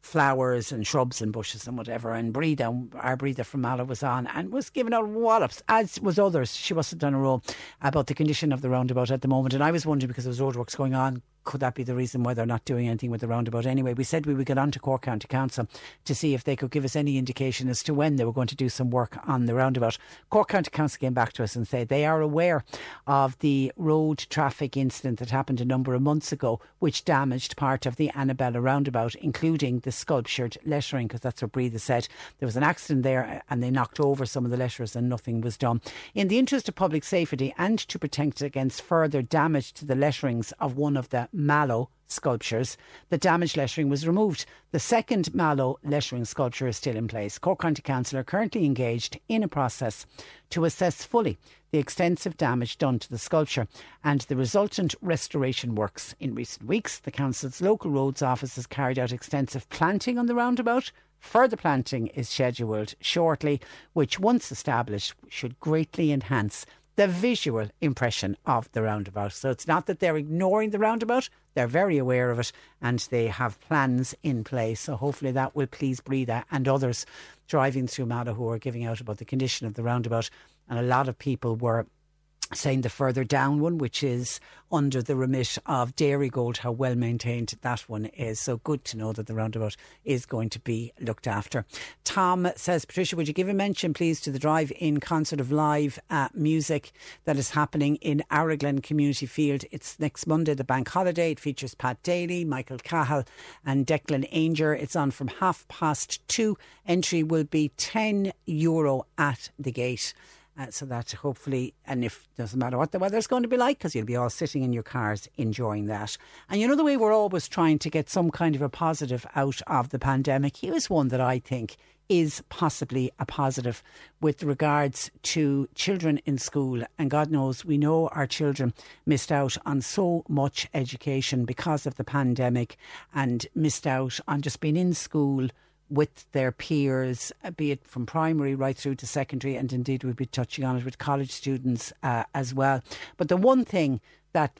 flowers and shrubs and bushes and whatever. And Breeda, our Breeda from Mallow, was on and was giving out wallops, as was others. She must have done a roll about the condition of the roundabout at the moment. And I was wondering because there was roadworks going on, could that be the reason why they're not doing anything with the roundabout anyway? We said we would get on to Cork County Council to see if they could give us any indication as to when they were going to do some work on the roundabout. Cork County Council came back to us and said they are aware of the road traffic incident that happened a number of months ago, which damaged part of the Annabella roundabout, including the sculptured lettering, because that's what Breeda said. There was an accident there uh, and they knocked over some of the letters and nothing was done. In the interest of public safety and to protect against further damage to the letterings of one of the Mallow sculptures, the damaged lettering was removed. The second Mallow lettering sculpture is still in place. Cork County Council are currently engaged in a process to assess fully the extensive damage done to the sculpture and the resultant restoration works. In recent weeks, the Council's local roads office has carried out extensive planting on the roundabout. Further planting is scheduled shortly, which, once established, should greatly enhance the visual impression of the roundabout. So it's not that they're ignoring the roundabout, they're very aware of it and they have plans in place. So hopefully that will please Breeda and others driving through Mallow who are giving out about the condition of the roundabout. And a lot of people were saying the further down one, which is under the remit of Dairygold, how well maintained that one is. So good to know that the roundabout is going to be looked after. Tom says, Patricia, would you give a mention, please, to the drive in concert of live uh, music that is happening in Araglin Community Field? It's next Monday, the bank holiday. It features Pat Daly, Michael Cahill, and Declan Ainger. It's on from half past two. Entry will be 10 euro at the gate. Uh, so that hopefully, and if doesn't matter what the weather's going to be like, because you'll be all sitting in your cars enjoying that. And you know the way we're always trying to get some kind of a positive out of the pandemic. Here's one that I think is possibly a positive with regards to children in school. And God knows we know our children missed out on so much education because of the pandemic and missed out on just being in school with their peers, uh, be it from primary right through to secondary, and indeed we'll be touching on it with college students uh, as well. But the one thing that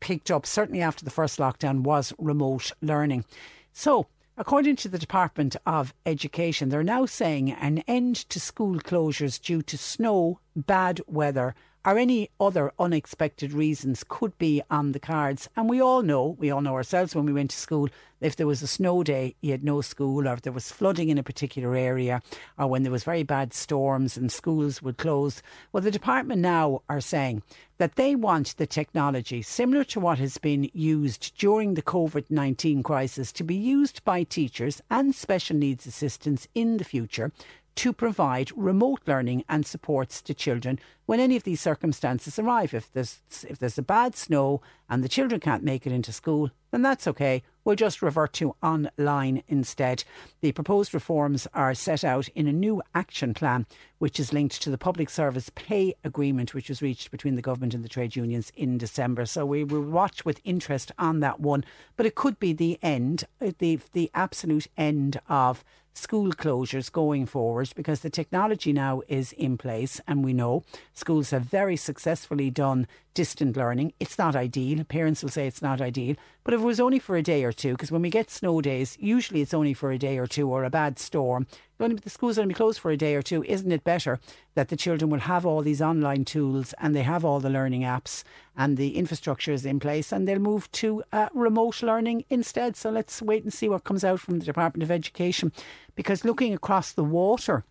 picked up, certainly after the first lockdown, was remote learning. So, According to the Department of Education, they're now saying an end to school closures due to snow, bad weather, or any other unexpected reasons could be on the cards. And we all know, we all know ourselves when we went to school, if there was a snow day, you had no school, or if there was flooding in a particular area, or when there was very bad storms and schools would close. Well, the department now are saying that they want the technology, similar to what has been used during the COVID 19 crisis, to be used by teachers and special needs assistants in the future to provide remote learning and supports to children when any of these circumstances arrive. If there's if there's a bad snow and the children can't make it into school, then that's okay. We'll just revert to online instead. The proposed reforms are set out in a new action plan, which is linked to the public service pay agreement, which was reached between the government and the trade unions in December. So we will watch with interest on that one. But it could be the end, the the absolute end of school closures going forward because the technology now is in place and we know schools have very successfully done distant learning. It's not ideal. Parents will say it's not ideal. But if it was only for a day or two, because when we get snow days, usually it's only for a day or two or a bad storm, the schools only be closed for a day or two. Isn't it better that the children will have all these online tools and they have all the learning apps and the infrastructure is in place and they'll move to uh, remote learning instead? So let's wait and see what comes out from the Department of Education. Because looking across the water,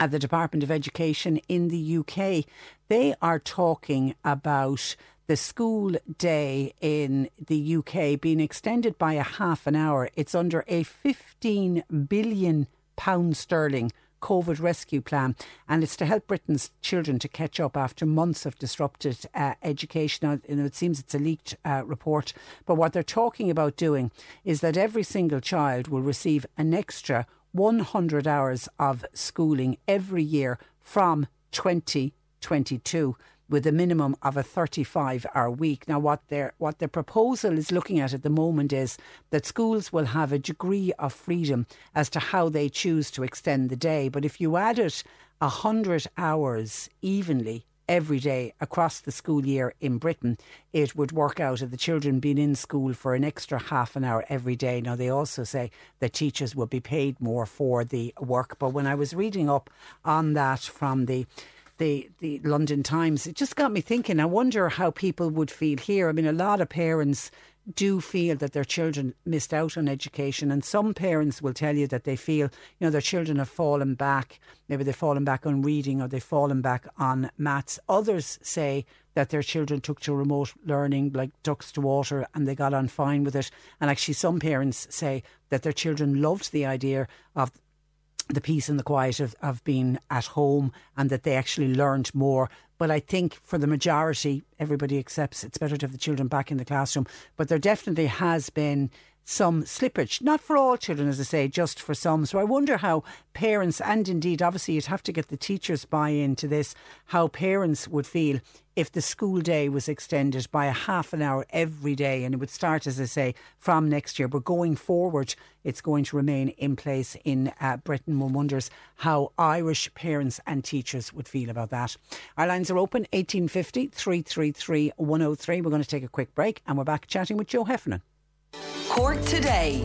at the Department of Education in the UK, they are talking about the school day in the UK being extended by a half an hour. It's under a 15 billion pound sterling COVID rescue plan, and it's to help Britain's children to catch up after months of disrupted uh, education. Now, you know, it seems it's a leaked uh, report, but what they're talking about doing is that every single child will receive an extra 100 hours of schooling every year from 2022 with a minimum of a 35 hour week. Now, what their, what their proposal is looking at at the moment is that schools will have a degree of freedom as to how they choose to extend the day. But if you added 100 hours evenly every day across the school year in Britain, it would work out of the children being in school for an extra half an hour every day. Now, they also say that teachers would be paid more for the work. But when I was reading up on that from the the, the London Times, it just got me thinking. I wonder how people would feel here. I mean, a lot of parents do feel that their children missed out on education, and some parents will tell you that they feel, you know, their children have fallen back. Maybe they've fallen back on reading or they've fallen back on maths. Others say that their children took to remote learning like ducks to water and they got on fine with it. And actually, some parents say that their children loved the idea of the peace and the quiet of, of being at home and that they actually learned more. But I think for the majority, everybody accepts it's better to have the children back in the classroom. But there definitely has been some slippage, not for all children, as I say, just for some. So I wonder how parents, and indeed, obviously, you'd have to get the teachers buy into this, how parents would feel if the school day was extended by a half an hour every day. And it would start, as I say, from next year. But going forward, it's going to remain in place in uh, Britain. One wonders how Irish parents and teachers would feel about that. Our lines are open 1850 333 103. We're going to take a quick break and we're back chatting with Joe Heffernan. Cork today.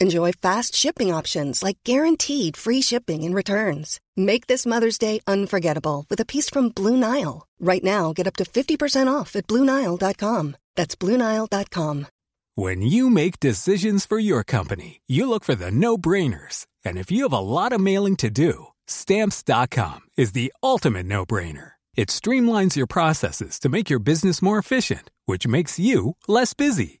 Enjoy fast shipping options like guaranteed free shipping and returns. Make this Mother's Day unforgettable with a piece from Blue Nile. Right now, get up to 50% off at BlueNile.com. That's BlueNile.com. When you make decisions for your company, you look for the no brainers. And if you have a lot of mailing to do, Stamps.com is the ultimate no brainer. It streamlines your processes to make your business more efficient, which makes you less busy.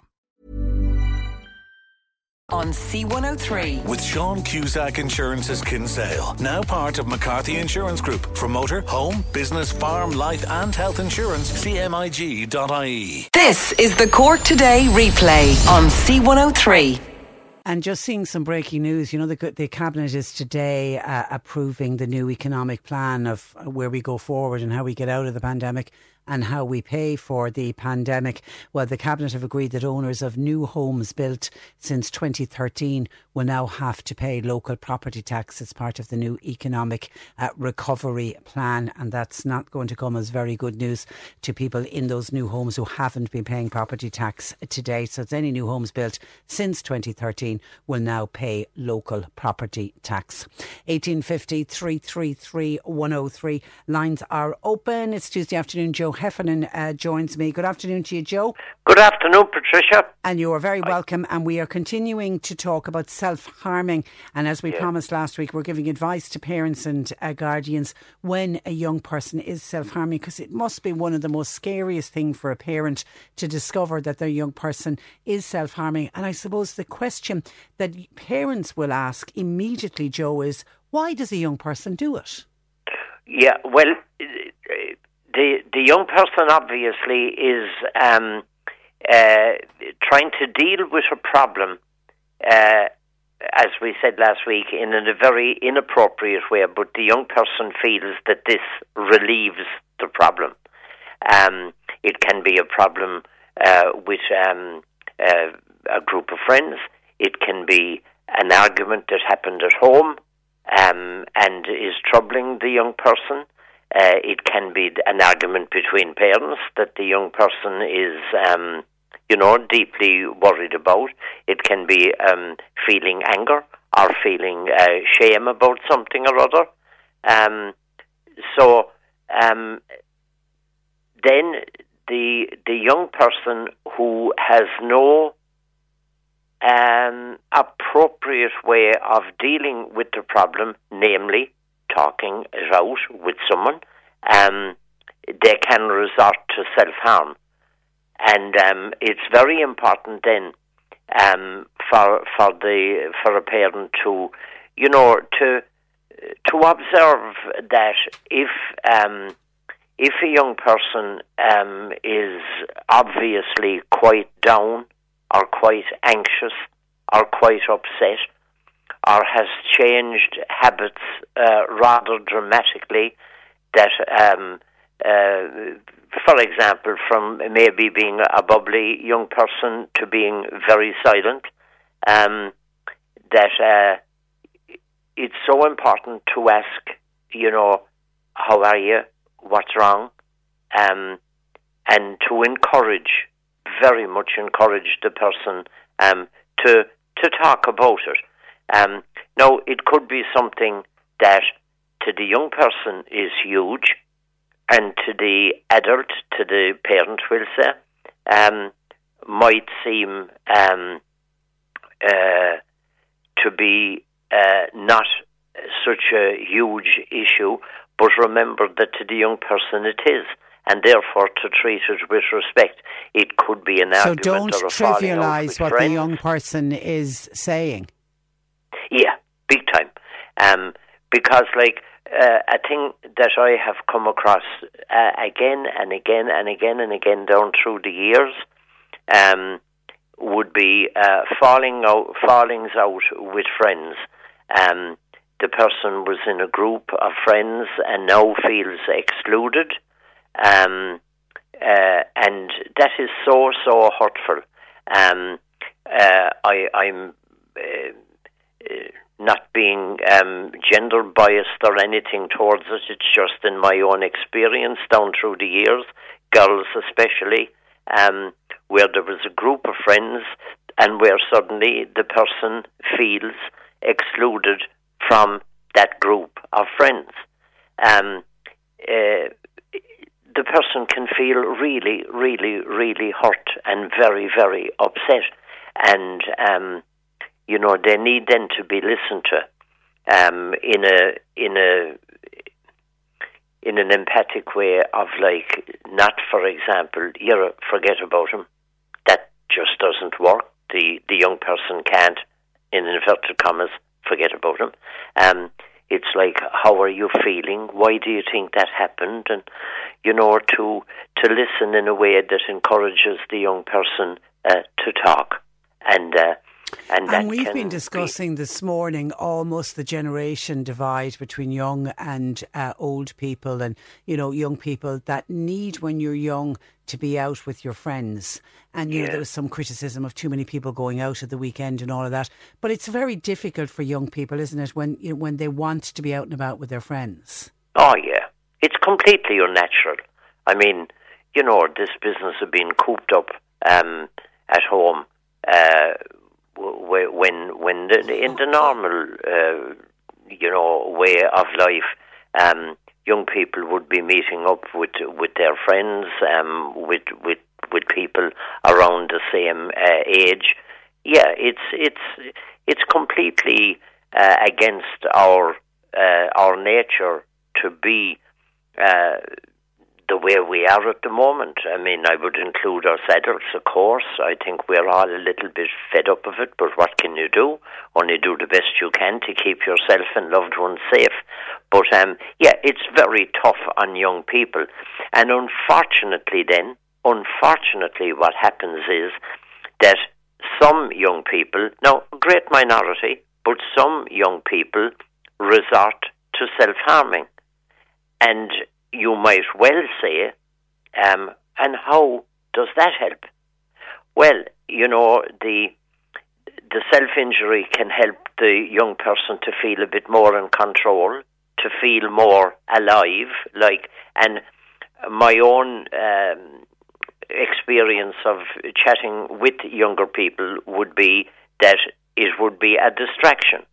On C103. With Sean Cusack Insurance's Kinsale, now part of McCarthy Insurance Group. For motor, home, business, farm, life, and health insurance, cmig.ie. This is the Cork Today replay on C103. And just seeing some breaking news, you know, the, the cabinet is today uh, approving the new economic plan of where we go forward and how we get out of the pandemic and how we pay for the pandemic. Well, the Cabinet have agreed that owners of new homes built since 2013 will now have to pay local property tax as part of the new economic uh, recovery plan. And that's not going to come as very good news to people in those new homes who haven't been paying property tax to date. So it's any new homes built since 2013 will now pay local property tax. 1850 333 103. Lines are open. It's Tuesday afternoon. Joe Heffernan uh, joins me. Good afternoon to you, Joe. Good afternoon, Patricia. And you are very welcome. And we are continuing to talk about self harming. And as we yeah. promised last week, we're giving advice to parents and uh, guardians when a young person is self harming, because it must be one of the most scariest things for a parent to discover that their young person is self harming. And I suppose the question that parents will ask immediately, Joe, is why does a young person do it? Yeah, well, the the young person obviously is um, uh, trying to deal with a problem, uh, as we said last week, in a very inappropriate way. But the young person feels that this relieves the problem. Um, it can be a problem uh, with um, uh, a group of friends. It can be an argument that happened at home um, and is troubling the young person. Uh, it can be an argument between parents that the young person is, um, you know, deeply worried about. It can be um, feeling anger or feeling uh, shame about something or other. Um, so um, then the the young person who has no um, appropriate way of dealing with the problem, namely talking it out with someone, um, they can resort to self harm. And um, it's very important then um, for for the for a parent to, you know, to to observe that if um, if a young person um, is obviously quite down or quite anxious or quite upset or has changed habits uh, rather dramatically, that um, uh, for example, from maybe being a bubbly young person to being very silent, um, that uh, it's so important to ask, you know, how are you? What's wrong? Um, and to encourage, very much encourage the person um, to to talk about it. Um, now, it could be something that to the young person is huge, and to the adult, to the parent, we'll say, um, might seem um, uh, to be uh, not such a huge issue, but remember that to the young person it is. And therefore, to treat it with respect, it could be an so argument don't or a falling out trivialise what friends. the young person is saying. Yeah, big time. Um, because, like, uh, a thing that I have come across uh, again and again and again and again down through the years um, would be uh, falling out, fallings out with friends. Um, the person was in a group of friends and now feels excluded, um, uh, and that is so so hurtful. Um, uh, I, I'm. Uh, uh, not being um, gender biased or anything towards it. It's just in my own experience down through the years, girls especially, um, where there was a group of friends and where suddenly the person feels excluded from that group of friends. Um, uh, the person can feel really, really, really hurt and very, very upset. And um, you know they need then to be listened to um, in a in a in an emphatic way of like not for example you forget about him. That just doesn't work. The the young person can't in inverted commas forget about him. Um, it's like how are you feeling? Why do you think that happened? And you know to to listen in a way that encourages the young person uh, to talk. And uh, and, And we've been discussing this morning almost the generation divide between young and uh, old people, and you know, young people that need when you're young to be out with your friends. And you know, there was some criticism of too many people going out at the weekend and all of that. But it's very difficult for young people, isn't it, when you know, when they want to be out and about with their friends. Oh yeah, it's completely unnatural. I mean, you know, this business of being cooped up um, at home uh, when when the, in the normal uh, you know way of life, um, young people would be meeting up with with their friends, um, with with with people around the same uh, age. Yeah, it's it's it's completely uh, against our uh, our nature to be uh, the way we are at the moment. I mean, I would include us adults, of course. I think we're all a little bit fed up of it, but what can you do? Only do the best you can to keep yourself and loved ones safe. But um, yeah, it's very tough on young people. And unfortunately, then, unfortunately, what happens is that some young people, now, great minority, but some young people resort to self harming. And you might well say, um, and how does that help? Well, you know, the the self injury can help the young person to feel a bit more in control, to feel more alive. Like, and my own um, experience of chatting with younger people would be that it would be a distraction.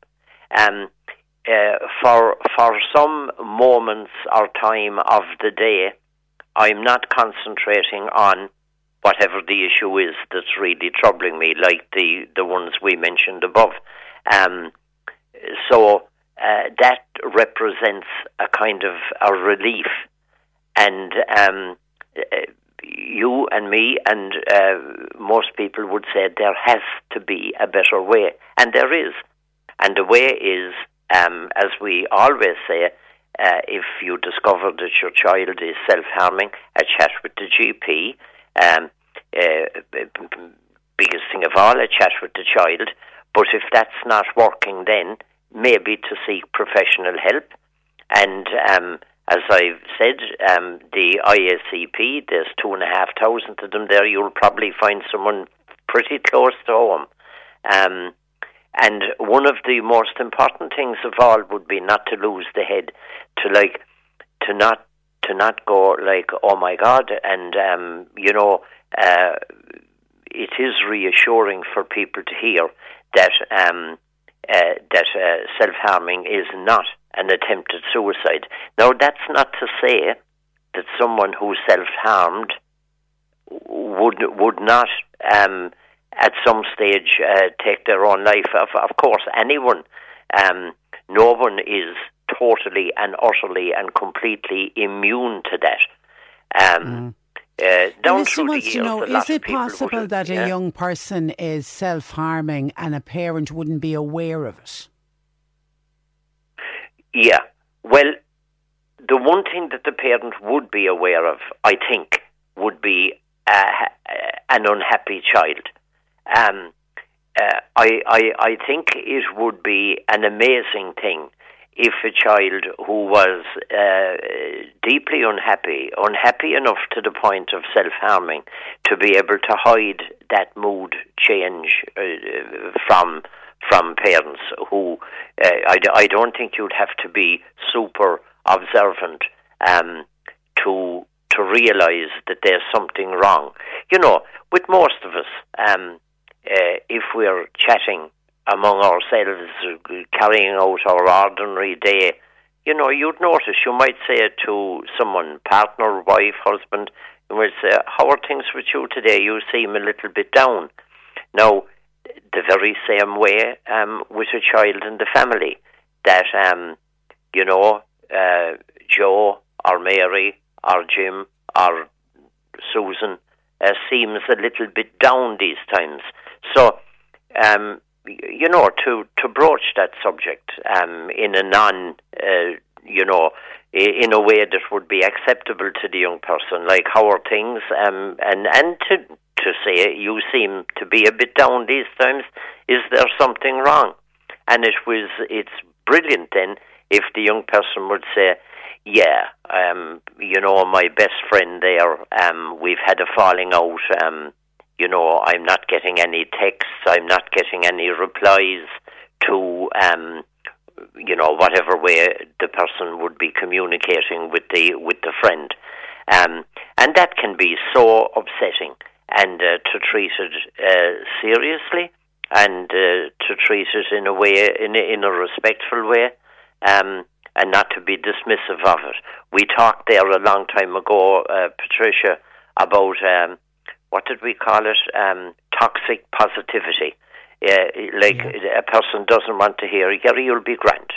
Um, uh, for for some moments or time of the day, I'm not concentrating on whatever the issue is that's really troubling me, like the the ones we mentioned above. Um, so uh, that represents a kind of a relief, and um, you and me and uh, most people would say there has to be a better way, and there is. And the way is, um, as we always say, uh, if you discover that your child is self-harming, a chat with the GP. Um, uh, biggest thing of all, a chat with the child. But if that's not working, then maybe to seek professional help. And um, as I've said, um, the IACP, there's two and a half thousand of them there. You'll probably find someone pretty close to home. Um, and one of the most important things of all would be not to lose the head, to like, to not, to not go like, oh my God, and um, you know, uh, it is reassuring for people to hear that um, uh, that uh, self harming is not an attempted suicide. Now, that's not to say that someone who self harmed would would not um, at some stage uh, take their own life. Of, of course, anyone, um, no one is totally and utterly and completely immune to that. Um, mm. Uh, down through the years, to know, is it possible that yeah. a young person is self harming and a parent wouldn't be aware of it? Yeah. Well, the one thing that the parent would be aware of, I think, would be uh, an unhappy child. Um, uh, I, I, I think it would be an amazing thing if a child who was uh, deeply unhappy, unhappy enough to the point of self harming, to be able to hide that mood change uh, from from parents who uh, I, I don't think you'd have to be super observant um, to to realize that there's something wrong. You know, with most of us, um, uh, if we're chatting among ourselves, carrying out our ordinary day, you know, you'd notice, you might say it to someone, partner, wife, husband, you might say, How are things with you today? You seem a little bit down. Now, the very same way um, with a child in the family, that, um, you know, uh, Joe or Mary or Jim or Susan uh, seems a little bit down these times. So, um, you know, to, to broach that subject um, in a non, uh, you know, in a way that would be acceptable to the young person, like how are things, um, and and to to say you seem to be a bit down these times. Is there something wrong? And it was it's brilliant then if the young person would say, yeah, um, you know, my best friend there, um, we've had a falling out. Um, you know, I'm not getting any texts, I'm not getting any replies to, um, you know, whatever way the person would be communicating with the with the friend, um, and that can be so upsetting. And uh, to treat it uh, seriously, and uh, to treat it in a way, in a, in a respectful way, um, and not to be dismissive of it. We talked there a long time ago, uh, Patricia, about um, what did we call it? Um, toxic positivity. Uh, like yeah. a person doesn't want to hear, Gary, you'll be grand.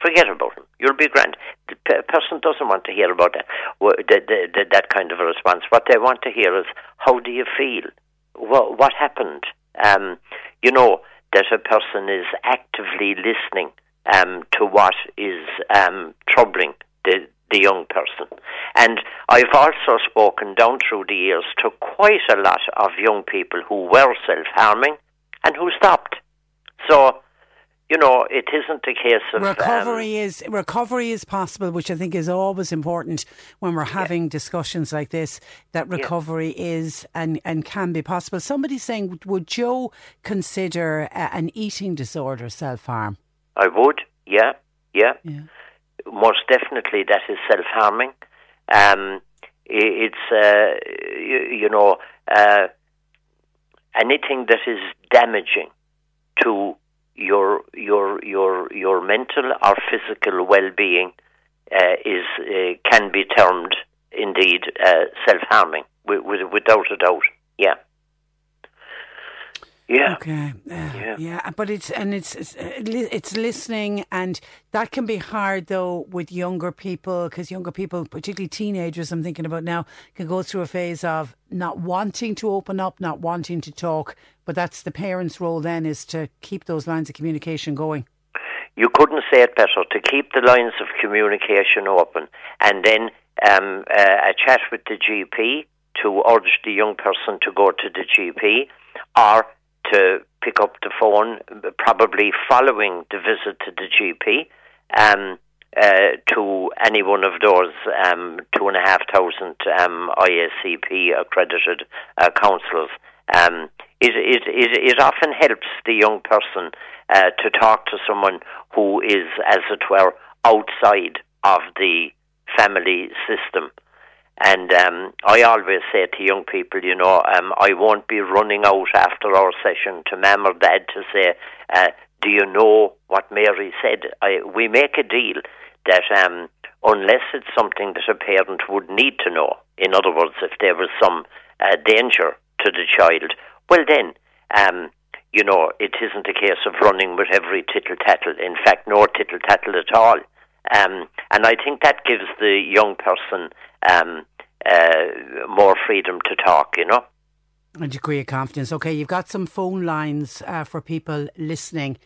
Forget about him. You'll be grand. The p- person doesn't want to hear about that, that kind of a response. What they want to hear is, how do you feel? What, what happened? Um, you know, that a person is actively listening um, to what is um, troubling the, the young person. And I've also spoken down through the years to quite a lot of young people who were self harming and who stopped. So, you know, it isn't a case of recovery um, is recovery is possible, which I think is always important when we're having yeah. discussions like this. That recovery yeah. is and and can be possible. Somebody's saying, would Joe consider an eating disorder self harm? I would. Yeah, yeah. yeah most definitely that is self harming. Um, it's uh, you, you, know uh, anything that is damaging to your your your your mental or physical well being uh, is uh, can be termed indeed uh, self harming without a doubt. Yeah. Yeah. Okay. Uh, yeah. but it's and it's it's, uh, it's listening, and that can be hard though with younger people because younger people, particularly teenagers, I'm thinking about now, can go through a phase of not wanting to open up, not wanting to talk. But that's the parents' role then is to keep those lines of communication going. You couldn't say it better. To keep the lines of communication open, and then um, uh, a chat with the GP to urge the young person to go to the GP, or to pick up the phone, probably following the visit to the GP, um, uh, to any one of those um, two and a half thousand um, IACP accredited uh, counsellors. Um, it, it, it, it often helps the young person uh, to talk to someone who is, as it were, outside of the family system. And um, I always say to young people, you know, um, I won't be running out after our session to mum or dad to say, uh, do you know what Mary said? I, we make a deal that um, unless it's something that a parent would need to know, in other words, if there was some uh, danger to the child, well then, um, you know, it isn't a case of running with every tittle tattle. In fact, no tittle tattle at all. Um, and I think that gives the young person um, uh, more freedom to talk, you know. A degree of confidence. Okay, you've got some phone lines uh, for people listening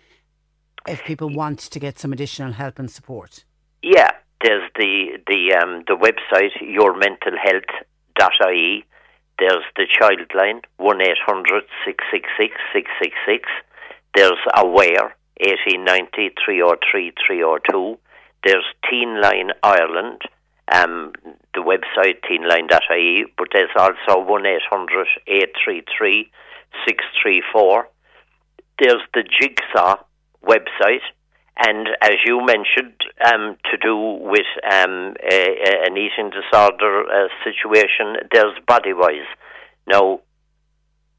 if people want to get some additional help and support. Yeah, there's the the um, the website yourmentalhealth.ie. There's the childline one 666 666 There's Aware eighteen ninety three o oh three three o oh two. There's Teen Line Ireland um, the website teenline.ie, but there's also 1 800 833 634. There's the Jigsaw website, and as you mentioned, um, to do with um, a, a, an eating disorder uh, situation, there's Bodywhys. Now,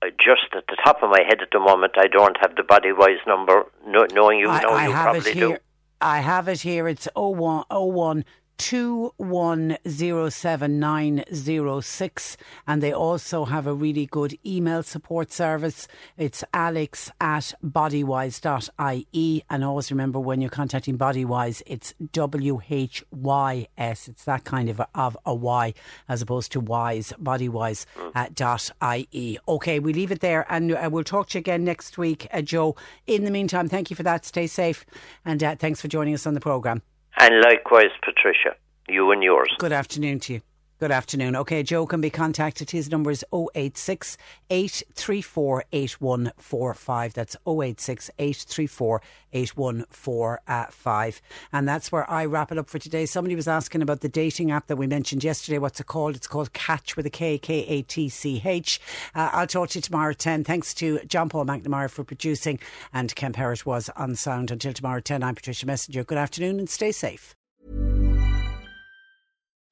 uh, just at the top of my head at the moment, I don't have the Bodywhys number. No, knowing you, I, know I you have probably it here. do. I have it here. It's 01, 01 2107906 and they also have a really good email support service. It's alex at bodywhys.ie and always remember when you're contacting bodywhys it's w-h-y-s it's that kind of a, of a y as opposed to wise bodywhys uh, dot ie okay we leave it there and uh, we'll talk to you again next week uh, joe. In the meantime thank you for that. Stay safe and uh, thanks for joining us on the programme And likewise, Patricia, you and yours. Good afternoon to you. Good afternoon. Okay, Joe can be contacted. His number is 086 834 8145. That's 086 834 8145. And that's where I wrap it up for today. Somebody was asking about the dating app that we mentioned yesterday. What's it called? It's called Catch with a K, K A T C H. Uh, I'll talk to you tomorrow at 10. Thanks to John Paul McNamara for producing and Ken Parrott was on sound. Until tomorrow at 10, I'm Patricia Messenger. Good afternoon and stay safe.